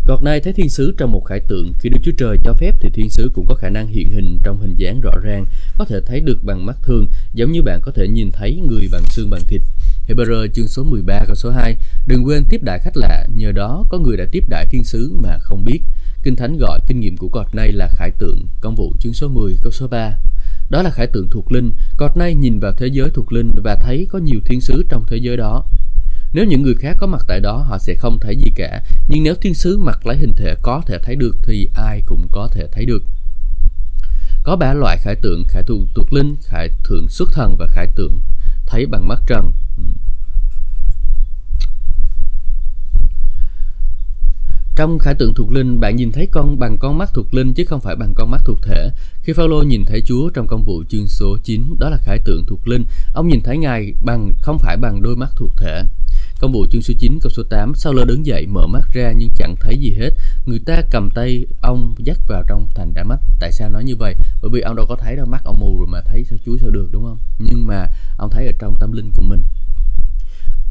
Còn nay thấy thiên sứ trong một khải tượng, khi Đức Chúa Trời cho phép thì thiên sứ cũng có khả năng hiện hình trong hình dáng rõ ràng, có thể thấy được bằng mắt thường, giống như bạn có thể nhìn thấy người bằng xương bằng thịt. Hebrew chương số 13 câu số 2 Đừng quên tiếp đại khách lạ, nhờ đó có người đã tiếp đại thiên sứ mà không biết. Kinh Thánh gọi kinh nghiệm của cọt nay là khải tượng, công vụ chương số 10 câu số 3. Đó là khải tượng thuộc linh, cọt nay nhìn vào thế giới thuộc linh và thấy có nhiều thiên sứ trong thế giới đó. Nếu những người khác có mặt tại đó họ sẽ không thấy gì cả, nhưng nếu thiên sứ mặc lấy hình thể có thể thấy được thì ai cũng có thể thấy được. Có ba loại khải tượng, khải tượng thuộc linh, khải tượng xuất thần và khải tượng thấy bằng mắt trần. Trong khải tượng thuộc linh, bạn nhìn thấy con bằng con mắt thuộc linh chứ không phải bằng con mắt thuộc thể. Khi Phaolô nhìn thấy Chúa trong công vụ chương số 9, đó là khải tượng thuộc linh, ông nhìn thấy Ngài bằng không phải bằng đôi mắt thuộc thể. Công vụ chương số 9 câu số 8 Sau lơ đứng dậy mở mắt ra nhưng chẳng thấy gì hết Người ta cầm tay ông dắt vào trong thành đã mắt Tại sao nói như vậy? Bởi vì ông đâu có thấy đâu mắt ông mù rồi mà thấy sao Chúa sao được đúng không? Nhưng mà ông thấy ở trong tâm linh của mình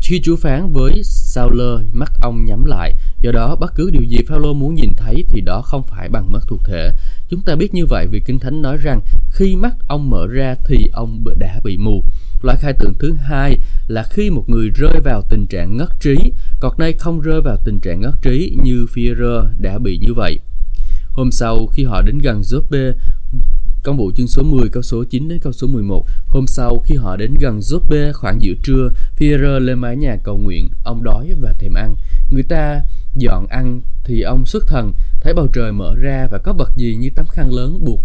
khi Chúa phán với sao lơ mắt ông nhắm lại, do đó bất cứ điều gì Phaolô muốn nhìn thấy thì đó không phải bằng mắt thuộc thể. Chúng ta biết như vậy vì Kinh Thánh nói rằng khi mắt ông mở ra thì ông đã bị mù. Loại khai tượng thứ hai là khi một người rơi vào tình trạng ngất trí, còn nay không rơi vào tình trạng ngất trí như Führer đã bị như vậy. Hôm sau, khi họ đến gần Joppe, Công vụ chương số 10 câu số 9 đến câu số 11 Hôm sau khi họ đến gần Joppe khoảng giữa trưa Führer lên mái nhà cầu nguyện Ông đói và thèm ăn Người ta dọn ăn thì ông xuất thần Thấy bầu trời mở ra và có vật gì như tấm khăn lớn buộc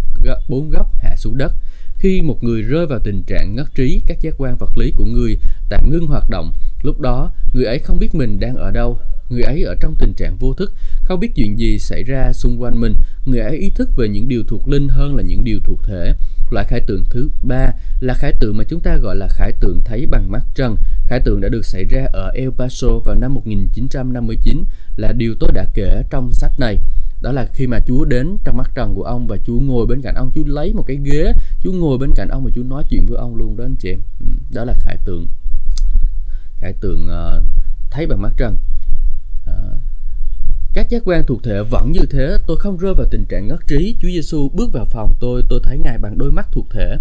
bốn góc hạ xuống đất khi một người rơi vào tình trạng ngất trí, các giác quan vật lý của người tạm ngưng hoạt động. Lúc đó, người ấy không biết mình đang ở đâu. Người ấy ở trong tình trạng vô thức, không biết chuyện gì xảy ra xung quanh mình. Người ấy ý thức về những điều thuộc linh hơn là những điều thuộc thể. Loại khải tượng thứ ba là khải tượng mà chúng ta gọi là khải tượng thấy bằng mắt trần. Khải tượng đã được xảy ra ở El Paso vào năm 1959 là điều tôi đã kể trong sách này đó là khi mà Chúa đến trong mắt trần của ông và Chúa ngồi bên cạnh ông Chúa lấy một cái ghế Chúa ngồi bên cạnh ông và Chúa nói chuyện với ông luôn đó anh chị em. Ừ, đó là khải tượng khải tượng uh, thấy bằng mắt trần. Uh, các giác quan thuộc thể vẫn như thế tôi không rơi vào tình trạng ngất trí. Chúa Giêsu bước vào phòng tôi tôi thấy ngài bằng đôi mắt thuộc thể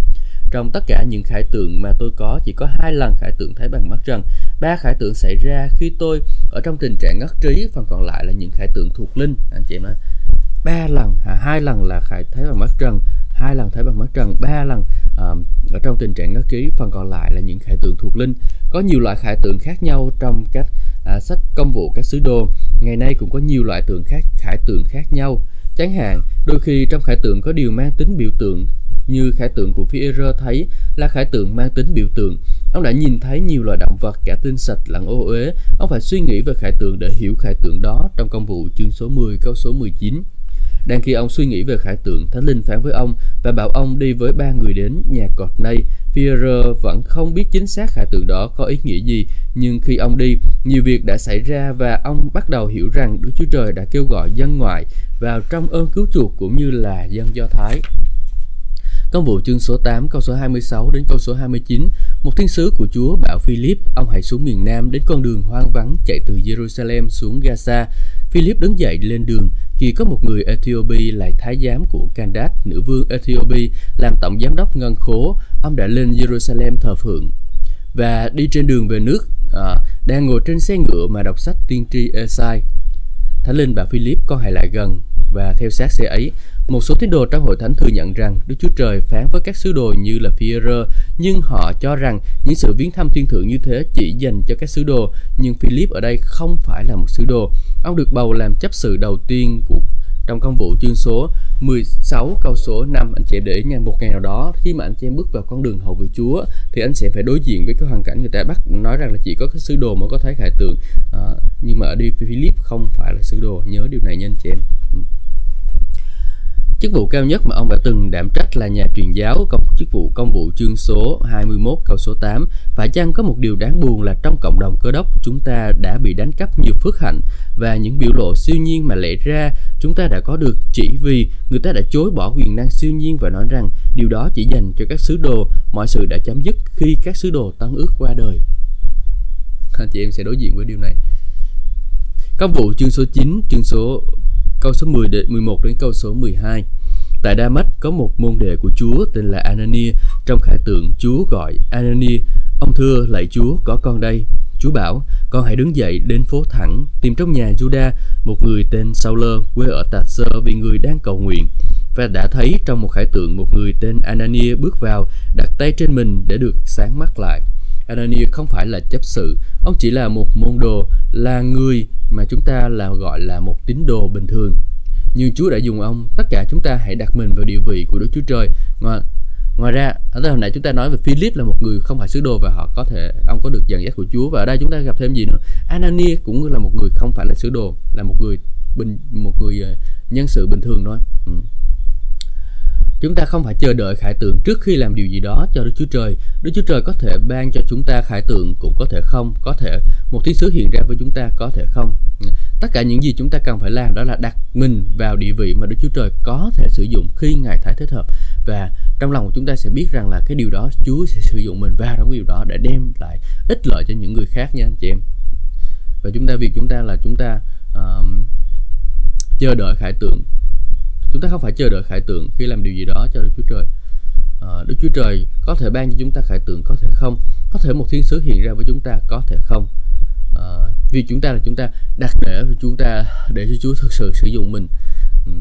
trong tất cả những khải tượng mà tôi có chỉ có hai lần khải tượng thấy bằng mắt trần. Ba khải tượng xảy ra khi tôi ở trong tình trạng ngất trí phần còn lại là những khải tượng thuộc linh. Anh chị em nói ba lần à, hai lần là khải thấy bằng mắt trần hai lần thấy bằng mắt trần ba lần à, ở trong tình trạng ngất trí phần còn lại là những khải tượng thuộc linh. Có nhiều loại khải tượng khác nhau trong các à, sách công vụ các sứ đồ. Ngày nay cũng có nhiều loại tượng khác khải tượng khác nhau. Chẳng hạn đôi khi trong khải tượng có điều mang tính biểu tượng như khải tượng của phi thấy là khải tượng mang tính biểu tượng ông đã nhìn thấy nhiều loài động vật cả tinh sạch lẫn ô uế ông phải suy nghĩ về khải tượng để hiểu khải tượng đó trong công vụ chương số 10 câu số 19 đang khi ông suy nghĩ về khải tượng, Thánh Linh phán với ông và bảo ông đi với ba người đến nhà cọt này. Pierre vẫn không biết chính xác khải tượng đó có ý nghĩa gì, nhưng khi ông đi, nhiều việc đã xảy ra và ông bắt đầu hiểu rằng Đức Chúa Trời đã kêu gọi dân ngoại vào trong ơn cứu chuộc cũng như là dân Do Thái. Công vụ chương số 8 câu số 26 đến câu số 29, một thiên sứ của Chúa bảo Philip, ông hãy xuống miền Nam đến con đường hoang vắng chạy từ Jerusalem xuống Gaza. Philip đứng dậy lên đường, khi có một người Ethiopia là thái giám của Candace, nữ vương Ethiopia, làm tổng giám đốc ngân khố, ông đã lên Jerusalem thờ phượng. Và đi trên đường về nước, à, đang ngồi trên xe ngựa mà đọc sách tiên tri Esai. Thánh linh bảo Philip con hãy lại gần và theo sát xe ấy. Một số tín đồ trong hội thánh thừa nhận rằng Đức Chúa Trời phán với các sứ đồ như là Phi-e-rơ, nhưng họ cho rằng những sự viếng thăm thiên thượng như thế chỉ dành cho các sứ đồ. Nhưng Philip ở đây không phải là một sứ đồ. Ông được bầu làm chấp sự đầu tiên của trong công vụ chương số 16 câu số 5 anh chị để ý nha một ngày nào đó khi mà anh chị em bước vào con đường hầu vị Chúa thì anh sẽ phải đối diện với cái hoàn cảnh người ta bắt nói rằng là chỉ có cái sứ đồ mới có thấy khải tượng à, nhưng mà ở đây Philip không phải là sứ đồ nhớ điều này nha anh chị em ừ. Chức vụ cao nhất mà ông đã từng đảm trách là nhà truyền giáo, công chức vụ công vụ chương số 21 câu số 8. Phải chăng có một điều đáng buồn là trong cộng đồng cơ đốc chúng ta đã bị đánh cắp nhiều phước hạnh và những biểu lộ siêu nhiên mà lẽ ra chúng ta đã có được chỉ vì người ta đã chối bỏ quyền năng siêu nhiên và nói rằng điều đó chỉ dành cho các sứ đồ, mọi sự đã chấm dứt khi các sứ đồ tăng ước qua đời. Anh chị em sẽ đối diện với điều này. Công vụ chương số 9, chương số câu số 10 đến 11 đến câu số 12. Tại Đa Mách có một môn đệ của Chúa tên là Anania. Trong khải tượng Chúa gọi Anania, ông thưa lạy Chúa có con đây. Chúa bảo, con hãy đứng dậy đến phố thẳng, tìm trong nhà Juda một người tên Sauler quê ở Tạt Sơ vì người đang cầu nguyện. Và đã thấy trong một khải tượng một người tên Anania bước vào, đặt tay trên mình để được sáng mắt lại. Ananias không phải là chấp sự, ông chỉ là một môn đồ, là người mà chúng ta là gọi là một tín đồ bình thường. Nhưng Chúa đã dùng ông, tất cả chúng ta hãy đặt mình vào địa vị của Đức Chúa Trời. Ngoài, ngoài ra, ở đây hồi nãy chúng ta nói về Philip là một người không phải sứ đồ và họ có thể ông có được dẫn dắt của Chúa và ở đây chúng ta gặp thêm gì nữa? Ananias cũng là một người không phải là sứ đồ, là một người bình một người ờ, nhân sự bình thường thôi. Ừ. Chúng ta không phải chờ đợi khải tượng trước khi làm điều gì đó cho Đức Chúa Trời. Đức Chúa Trời có thể ban cho chúng ta khải tượng cũng có thể không, có thể một thiên sứ hiện ra với chúng ta có thể không. Tất cả những gì chúng ta cần phải làm đó là đặt mình vào địa vị mà Đức Chúa Trời có thể sử dụng khi Ngài thấy thích hợp và trong lòng của chúng ta sẽ biết rằng là cái điều đó Chúa sẽ sử dụng mình vào trong điều đó để đem lại ích lợi cho những người khác nha anh chị em. Và chúng ta việc chúng ta là chúng ta uh, chờ đợi khải tượng chúng ta không phải chờ đợi khải tượng khi làm điều gì đó cho Đức Chúa Trời. À, Đức Chúa Trời có thể ban cho chúng ta khải tượng có thể không? Có thể một thiên sứ hiện ra với chúng ta có thể không? À, vì chúng ta là chúng ta đặt để chúng ta để cho Chúa thực sự sử dụng mình. Ừ.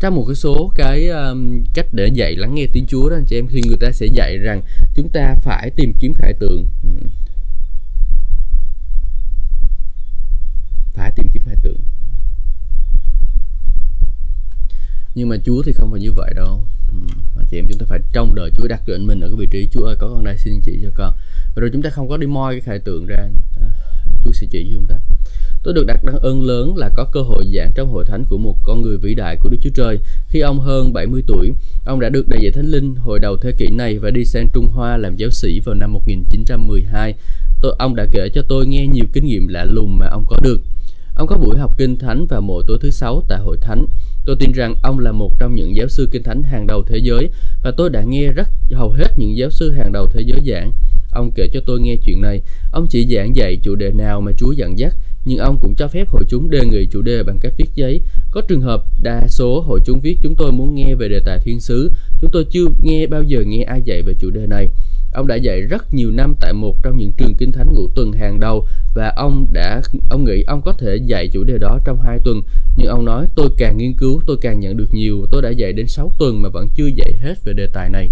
trong một cái số cái um, cách để dạy lắng nghe tiếng Chúa đó anh chị em thì người ta sẽ dạy rằng chúng ta phải tìm kiếm khải tượng. Ừ. phải tìm kiếm khải tượng. Nhưng mà Chúa thì không phải như vậy đâu ừ, mà chị em chúng ta phải trông đợi Chúa đặt định mình ở cái vị trí Chúa ơi có con đây xin chị cho con và rồi chúng ta không có đi moi cái khải tượng ra à, Chúa sẽ chỉ cho chúng ta Tôi được đặt đăng ơn lớn là có cơ hội giảng trong hội thánh của một con người vĩ đại của Đức Chúa Trời. Khi ông hơn 70 tuổi, ông đã được đại dạy Thánh Linh hồi đầu thế kỷ này và đi sang Trung Hoa làm giáo sĩ vào năm 1912. Tôi, ông đã kể cho tôi nghe nhiều kinh nghiệm lạ lùng mà ông có được. Ông có buổi học kinh thánh vào mỗi tối thứ sáu tại hội thánh. Tôi tin rằng ông là một trong những giáo sư kinh thánh hàng đầu thế giới và tôi đã nghe rất hầu hết những giáo sư hàng đầu thế giới giảng. Ông kể cho tôi nghe chuyện này. Ông chỉ giảng dạy chủ đề nào mà Chúa dẫn dắt, nhưng ông cũng cho phép hội chúng đề nghị chủ đề bằng cách viết giấy. Có trường hợp đa số hội chúng viết chúng tôi muốn nghe về đề tài thiên sứ. Chúng tôi chưa nghe bao giờ nghe ai dạy về chủ đề này. Ông đã dạy rất nhiều năm tại một trong những trường kinh thánh ngũ tuần hàng đầu và ông đã, ông nghĩ ông có thể dạy chủ đề đó trong hai tuần. Nhưng ông nói, tôi càng nghiên cứu, tôi càng nhận được nhiều. Tôi đã dạy đến 6 tuần mà vẫn chưa dạy hết về đề tài này.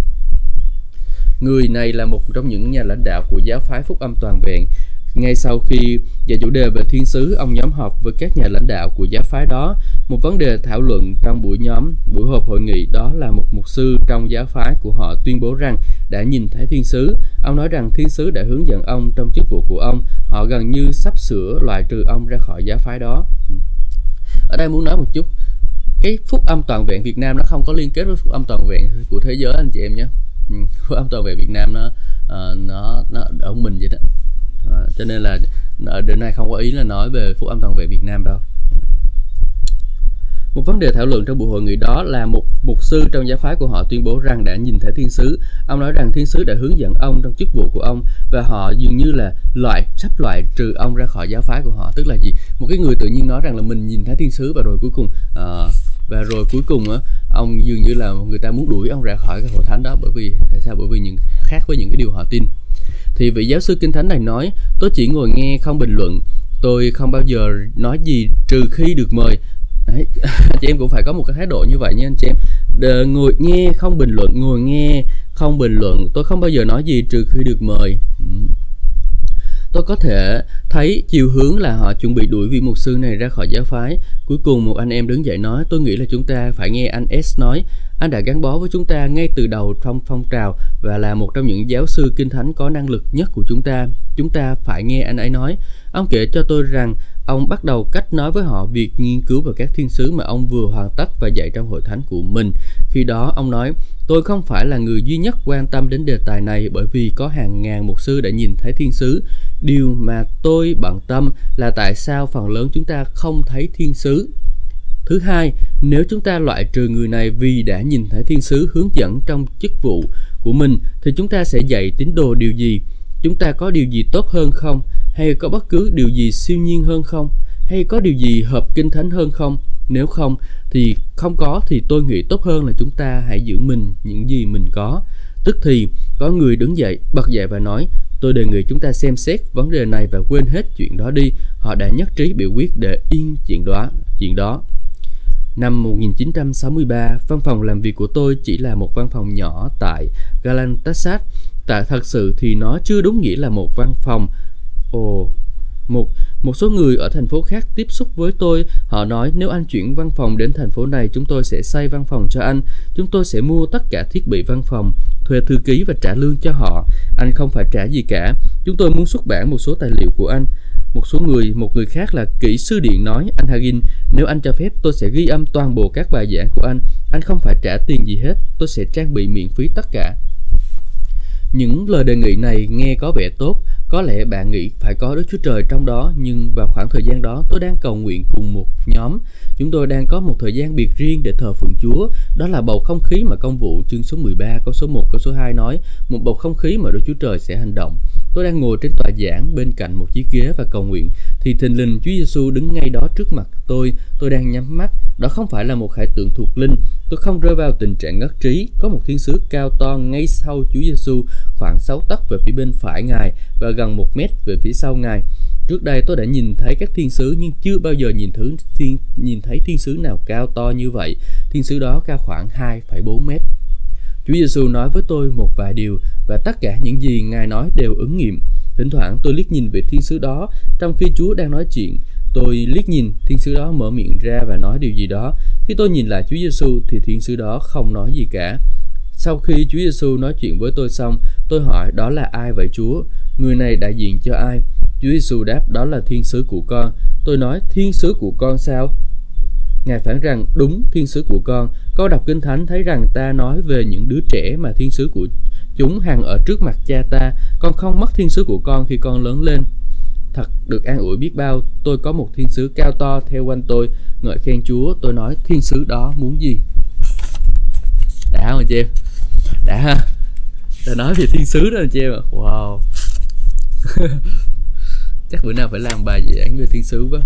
Người này là một trong những nhà lãnh đạo của giáo phái phúc âm toàn vẹn. Ngay sau khi về chủ đề về thiên sứ, ông nhóm họp với các nhà lãnh đạo của giáo phái đó. Một vấn đề thảo luận trong buổi nhóm, buổi họp hội nghị đó là một mục sư trong giáo phái của họ tuyên bố rằng đã nhìn thấy thiên sứ. Ông nói rằng thiên sứ đã hướng dẫn ông trong chức vụ của ông. Họ gần như sắp sửa loại trừ ông ra khỏi giáo phái đó. Ừ. Ở đây muốn nói một chút, cái phúc âm toàn vẹn Việt Nam nó không có liên kết với phúc âm toàn vẹn của thế giới anh chị em nhé. Ừ, phúc âm toàn vẹn Việt Nam nó uh, nó nó ở mình vậy đó à, cho nên là ở đến nay không có ý là nói về phúc âm toàn vẹn Việt Nam đâu một vấn đề thảo luận trong buổi hội nghị đó là một mục sư trong giáo phái của họ tuyên bố rằng đã nhìn thấy thiên sứ. Ông nói rằng thiên sứ đã hướng dẫn ông trong chức vụ của ông và họ dường như là loại sắp loại trừ ông ra khỏi giáo phái của họ. Tức là gì? Một cái người tự nhiên nói rằng là mình nhìn thấy thiên sứ và rồi cuối cùng uh, và rồi cuối cùng á ông dường như là người ta muốn đuổi ông ra khỏi cái hội thánh đó bởi vì tại sao bởi vì những khác với những cái điều họ tin thì vị giáo sư kinh thánh này nói tôi chỉ ngồi nghe không bình luận. Tôi không bao giờ nói gì trừ khi được mời. Đấy, chị em cũng phải có một cái thái độ như vậy nha anh chị em. Đờ, ngồi nghe không bình luận ngồi nghe không bình luận tôi không bao giờ nói gì trừ khi được mời. Ừ tôi có thể thấy chiều hướng là họ chuẩn bị đuổi vị mục sư này ra khỏi giáo phái cuối cùng một anh em đứng dậy nói, tôi nghĩ là chúng ta phải nghe anh S nói anh đã gắn bó với chúng ta ngay từ đầu trong phong trào và là một trong những giáo sư kinh thánh có năng lực nhất của chúng ta. Chúng ta phải nghe anh ấy nói. Ông kể cho tôi rằng ông bắt đầu cách nói với họ việc nghiên cứu về các thiên sứ mà ông vừa hoàn tất và dạy trong hội thánh của mình. Khi đó ông nói, tôi không phải là người duy nhất quan tâm đến đề tài này bởi vì có hàng ngàn mục sư đã nhìn thấy thiên sứ. Điều mà tôi bận tâm là tại sao phần lớn chúng ta không thấy thiên sứ. Thứ hai, nếu chúng ta loại trừ người này vì đã nhìn thấy thiên sứ hướng dẫn trong chức vụ của mình thì chúng ta sẽ dạy tín đồ điều gì? Chúng ta có điều gì tốt hơn không? Hay có bất cứ điều gì siêu nhiên hơn không? Hay có điều gì hợp kinh thánh hơn không? Nếu không thì không có thì tôi nghĩ tốt hơn là chúng ta hãy giữ mình những gì mình có. Tức thì có người đứng dậy, bật dậy và nói Tôi đề nghị chúng ta xem xét vấn đề này và quên hết chuyện đó đi. Họ đã nhất trí biểu quyết để yên chuyện đó. Chuyện đó. Năm 1963, văn phòng làm việc của tôi chỉ là một văn phòng nhỏ tại Galantasat. Tại thật sự thì nó chưa đúng nghĩa là một văn phòng. Ồ, một một số người ở thành phố khác tiếp xúc với tôi, họ nói nếu anh chuyển văn phòng đến thành phố này, chúng tôi sẽ xây văn phòng cho anh, chúng tôi sẽ mua tất cả thiết bị văn phòng, thuê thư ký và trả lương cho họ. Anh không phải trả gì cả. Chúng tôi muốn xuất bản một số tài liệu của anh. Một số người, một người khác là kỹ sư điện nói, anh Hagin, nếu anh cho phép tôi sẽ ghi âm toàn bộ các bài giảng của anh. Anh không phải trả tiền gì hết, tôi sẽ trang bị miễn phí tất cả. Những lời đề nghị này nghe có vẻ tốt, có lẽ bạn nghĩ phải có Đức Chúa Trời trong đó, nhưng vào khoảng thời gian đó tôi đang cầu nguyện cùng một nhóm. Chúng tôi đang có một thời gian biệt riêng để thờ phượng Chúa. Đó là bầu không khí mà công vụ chương số 13, câu số 1, câu số 2 nói. Một bầu không khí mà Đức Chúa Trời sẽ hành động. Tôi đang ngồi trên tòa giảng bên cạnh một chiếc ghế và cầu nguyện. Thì thình lình Chúa Giêsu đứng ngay đó trước mặt tôi. Tôi đang nhắm mắt. Đó không phải là một khải tượng thuộc linh. Tôi không rơi vào tình trạng ngất trí. Có một thiên sứ cao to ngay sau Chúa Giêsu, khoảng 6 tấc về phía bên phải Ngài và gần một mét về phía sau Ngài. Trước đây tôi đã nhìn thấy các thiên sứ nhưng chưa bao giờ nhìn thứ thiên nhìn thấy thiên sứ nào cao to như vậy. Thiên sứ đó cao khoảng 2,4 mét. Chúa Giêsu nói với tôi một vài điều và tất cả những gì Ngài nói đều ứng nghiệm. Thỉnh thoảng tôi liếc nhìn về thiên sứ đó trong khi Chúa đang nói chuyện. Tôi liếc nhìn, thiên sứ đó mở miệng ra và nói điều gì đó. Khi tôi nhìn lại Chúa Giêsu thì thiên sứ đó không nói gì cả. Sau khi Chúa Giêsu nói chuyện với tôi xong, tôi hỏi đó là ai vậy Chúa? Người này đại diện cho ai? Chúa Giêsu đáp đó là thiên sứ của con. Tôi nói thiên sứ của con sao? Ngài phản rằng đúng thiên sứ của con. Con đọc kinh thánh thấy rằng ta nói về những đứa trẻ mà thiên sứ của chúng hằng ở trước mặt cha ta. Con không mất thiên sứ của con khi con lớn lên. Thật được an ủi biết bao. Tôi có một thiên sứ cao to theo quanh tôi. Ngợi khen Chúa. Tôi nói, thiên sứ đó muốn gì? Đã không chị em? Đã ha? Ta nói về thiên sứ đó anh chị em Wow chắc bữa nào phải làm bài giảng về thiên sứ quá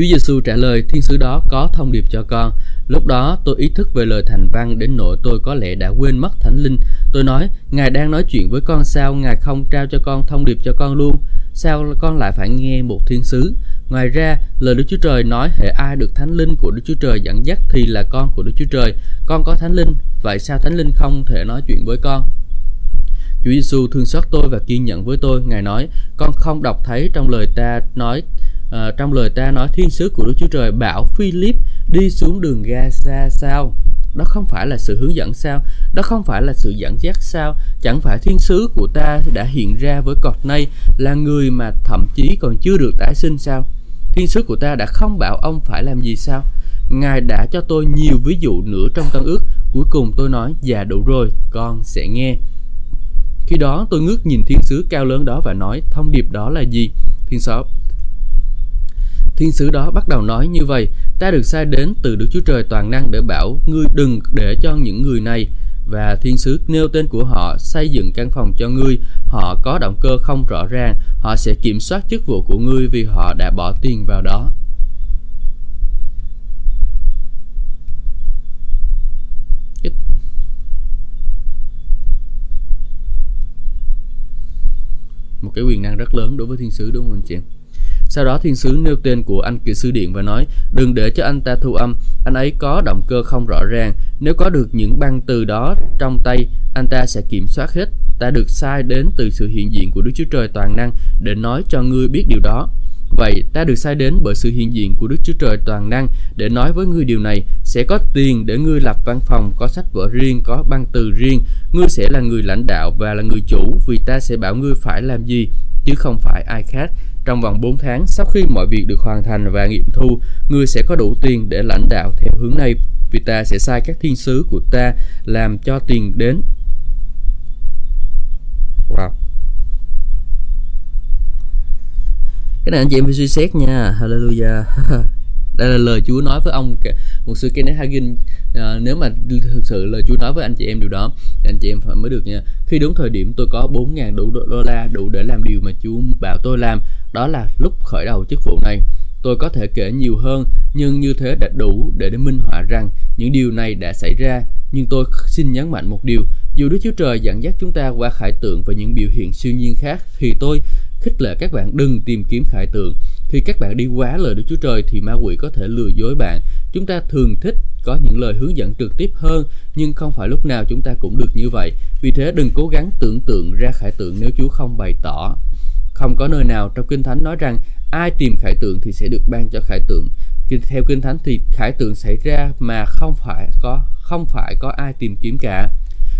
Chúa Giêsu trả lời thiên sứ đó có thông điệp cho con Lúc đó tôi ý thức về lời thành văn đến nỗi tôi có lẽ đã quên mất thánh linh Tôi nói Ngài đang nói chuyện với con sao Ngài không trao cho con thông điệp cho con luôn Sao con lại phải nghe một thiên sứ Ngoài ra, lời Đức Chúa Trời nói hệ ai được Thánh Linh của Đức Chúa Trời dẫn dắt thì là con của Đức Chúa Trời. Con có Thánh Linh, vậy sao Thánh Linh không thể nói chuyện với con? Chúa Giêsu thương xót tôi và kiên nhẫn với tôi. Ngài nói, con không đọc thấy trong lời ta nói uh, trong lời ta nói thiên sứ của Đức Chúa Trời bảo Philip đi xuống đường Gaza sao? Đó không phải là sự hướng dẫn sao? Đó không phải là sự dẫn dắt sao? Chẳng phải thiên sứ của ta đã hiện ra với cọt nay là người mà thậm chí còn chưa được tái sinh sao? Thiên sứ của ta đã không bảo ông phải làm gì sao? Ngài đã cho tôi nhiều ví dụ nữa trong tân ước. Cuối cùng tôi nói, già đủ rồi, con sẽ nghe. Khi đó tôi ngước nhìn thiên sứ cao lớn đó và nói, thông điệp đó là gì? Thiên sứ, Thiên sứ đó bắt đầu nói như vậy, ta được sai đến từ Đức Chúa Trời toàn năng để bảo ngươi đừng để cho những người này. Và thiên sứ nêu tên của họ xây dựng căn phòng cho ngươi họ có động cơ không rõ ràng họ sẽ kiểm soát chức vụ của ngươi vì họ đã bỏ tiền vào đó. Một cái quyền năng rất lớn đối với thiên sứ đúng không anh chị em? Sau đó thiên sứ nêu tên của anh kỹ sư điện và nói Đừng để cho anh ta thu âm. Anh ấy có động cơ không rõ ràng. Nếu có được những băng từ đó trong tay Anh ta sẽ kiểm soát hết. Ta được sai đến từ sự hiện diện của Đức Chúa Trời toàn năng Để nói cho ngươi biết điều đó. Vậy ta được sai đến bởi sự hiện diện của Đức Chúa Trời toàn năng để nói với ngươi điều này, sẽ có tiền để ngươi lập văn phòng, có sách vở riêng, có băng từ riêng, ngươi sẽ là người lãnh đạo và là người chủ vì ta sẽ bảo ngươi phải làm gì, chứ không phải ai khác. Trong vòng 4 tháng sau khi mọi việc được hoàn thành và nghiệm thu, ngươi sẽ có đủ tiền để lãnh đạo theo hướng này, vì ta sẽ sai các thiên sứ của ta làm cho tiền đến. Wow. Cái này anh chị em phải suy xét nha. Hallelujah. Đây là lời Chúa nói với ông một sư Kenneth Hagin à, nếu mà thực sự lời Chúa nói với anh chị em điều đó anh chị em phải mới được nha. Khi đúng thời điểm tôi có 4.000 đủ đô la đủ để làm điều mà Chúa bảo tôi làm đó là lúc khởi đầu chức vụ này. Tôi có thể kể nhiều hơn nhưng như thế đã đủ để để minh họa rằng những điều này đã xảy ra. Nhưng tôi xin nhấn mạnh một điều dù Đức Chúa Trời dẫn dắt chúng ta qua khải tượng và những biểu hiện siêu nhiên khác thì tôi khích lệ các bạn đừng tìm kiếm khải tượng khi các bạn đi quá lời Đức Chúa Trời thì ma quỷ có thể lừa dối bạn chúng ta thường thích có những lời hướng dẫn trực tiếp hơn, nhưng không phải lúc nào chúng ta cũng được như vậy vì thế đừng cố gắng tưởng tượng ra khải tượng nếu Chúa không bày tỏ không có nơi nào trong Kinh Thánh nói rằng ai tìm khải tượng thì sẽ được ban cho khải tượng. Theo Kinh Thánh thì khải tượng xảy ra mà không phải có, không phải có ai tìm kiếm cả.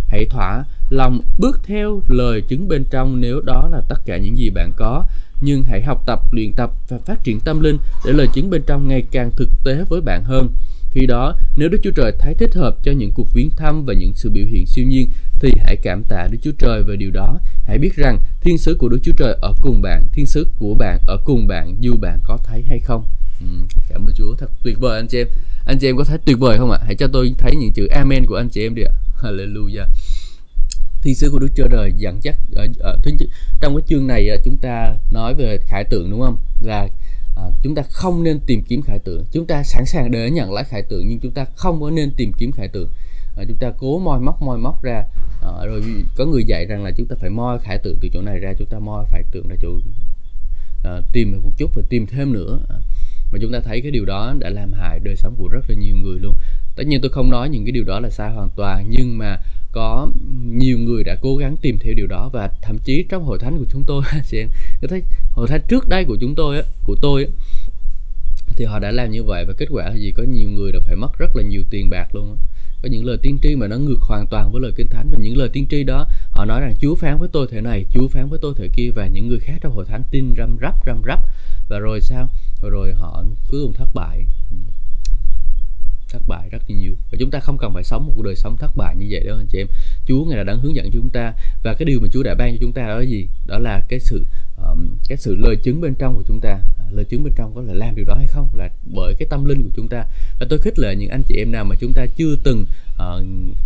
Hãy thỏa lòng bước theo lời chứng bên trong nếu đó là tất cả những gì bạn có. Nhưng hãy học tập, luyện tập và phát triển tâm linh để lời chứng bên trong ngày càng thực tế với bạn hơn. Khi đó, nếu Đức Chúa Trời thấy thích hợp cho những cuộc viếng thăm và những sự biểu hiện siêu nhiên, thì hãy cảm tạ Đức Chúa Trời về điều đó. Hãy biết rằng thiên sứ của Đức Chúa Trời ở cùng bạn, thiên sứ của bạn ở cùng bạn dù bạn có thấy hay không. Ừ, cảm ơn Chúa, thật tuyệt vời anh chị em. Anh chị em có thấy tuyệt vời không ạ? Hãy cho tôi thấy những chữ Amen của anh chị em đi ạ. Hallelujah thiên sứ của Đức Chúa Trời dẫn dắt ờ, ờ, ở, ở, trong cái chương này ờ, chúng ta nói về khải tượng đúng không? Là à, chúng ta không nên tìm kiếm khải tượng. Chúng ta sẵn sàng để nhận lấy khải tượng nhưng chúng ta không có nên tìm kiếm khải tượng. À, chúng ta cố moi móc moi móc ra à, rồi có người dạy rằng là chúng ta phải moi khải tượng từ chỗ này ra chúng ta moi khải tượng ra chỗ à, tìm một chút và tìm thêm nữa. À, mà chúng ta thấy cái điều đó đã làm hại đời sống của rất là nhiều người luôn tất nhiên tôi không nói những cái điều đó là sai hoàn toàn nhưng mà có nhiều người đã cố gắng tìm theo điều đó và thậm chí trong hội thánh của chúng tôi chị em có thấy hội thánh trước đây của chúng tôi của tôi thì họ đã làm như vậy và kết quả là gì? Có nhiều người đã phải mất rất là nhiều tiền bạc luôn có những lời tiên tri mà nó ngược hoàn toàn với lời kinh thánh và những lời tiên tri đó họ nói rằng Chúa phán với tôi thế này Chúa phán với tôi thế kia và những người khác trong hội thánh tin răm rắp răm rắp. Và rồi sao? Rồi, rồi họ cuối cùng thất bại thất bại rất là nhiều. Và chúng ta không cần phải sống một cuộc đời sống thất bại như vậy đâu anh chị em. Chúa ngài đã đang hướng dẫn cho chúng ta. Và cái điều mà Chúa đã ban cho chúng ta đó là gì? Đó là cái sự um, cái sự lời chứng bên trong của chúng ta. À, lời chứng bên trong có là làm điều đó hay không? Là bởi cái tâm linh của chúng ta. Và tôi khích lệ những anh chị em nào mà chúng ta chưa từng uh,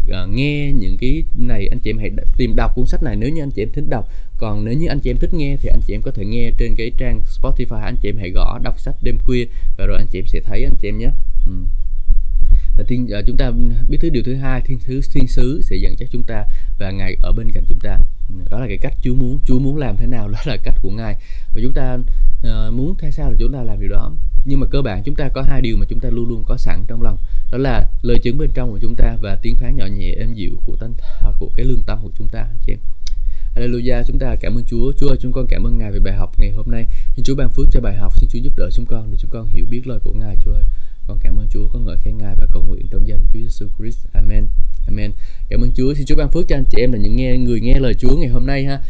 uh, nghe những cái này anh chị em hãy tìm đọc cuốn sách này. Nếu như anh chị em thích đọc còn nếu như anh chị em thích nghe thì anh chị em có thể nghe trên cái trang Spotify. Anh chị em hãy gõ đọc sách đêm khuya và rồi anh chị em sẽ thấy anh chị em nhé. Ừ thiên ờ, chúng ta biết thứ điều thứ hai thiên thứ thiên sứ sẽ dẫn dắt chúng ta và ngài ở bên cạnh chúng ta đó là cái cách Chúa muốn Chúa muốn làm thế nào đó là cách của ngài và chúng ta uh, muốn thay sao là chúng ta làm điều đó nhưng mà cơ bản chúng ta có hai điều mà chúng ta luôn luôn có sẵn trong lòng đó là lời chứng bên trong của chúng ta và tiếng phán nhỏ nhẹ êm dịu của tâm của cái lương tâm của chúng ta anh chị em Hallelujah, chúng ta cảm ơn Chúa. Chúa ơi, chúng con cảm ơn Ngài về bài học ngày hôm nay. Xin Chúa ban phước cho bài học, xin Chúa giúp đỡ chúng con để chúng con hiểu biết lời của Ngài, Chúa ơi. Con cảm ơn Chúa, con ngợi khen Ngài và cầu nguyện trong danh Chúa Giêsu Christ. Amen. Amen. Cảm ơn Chúa. Xin Chúa ban phước cho anh chị em là những nghe người nghe lời Chúa ngày hôm nay ha.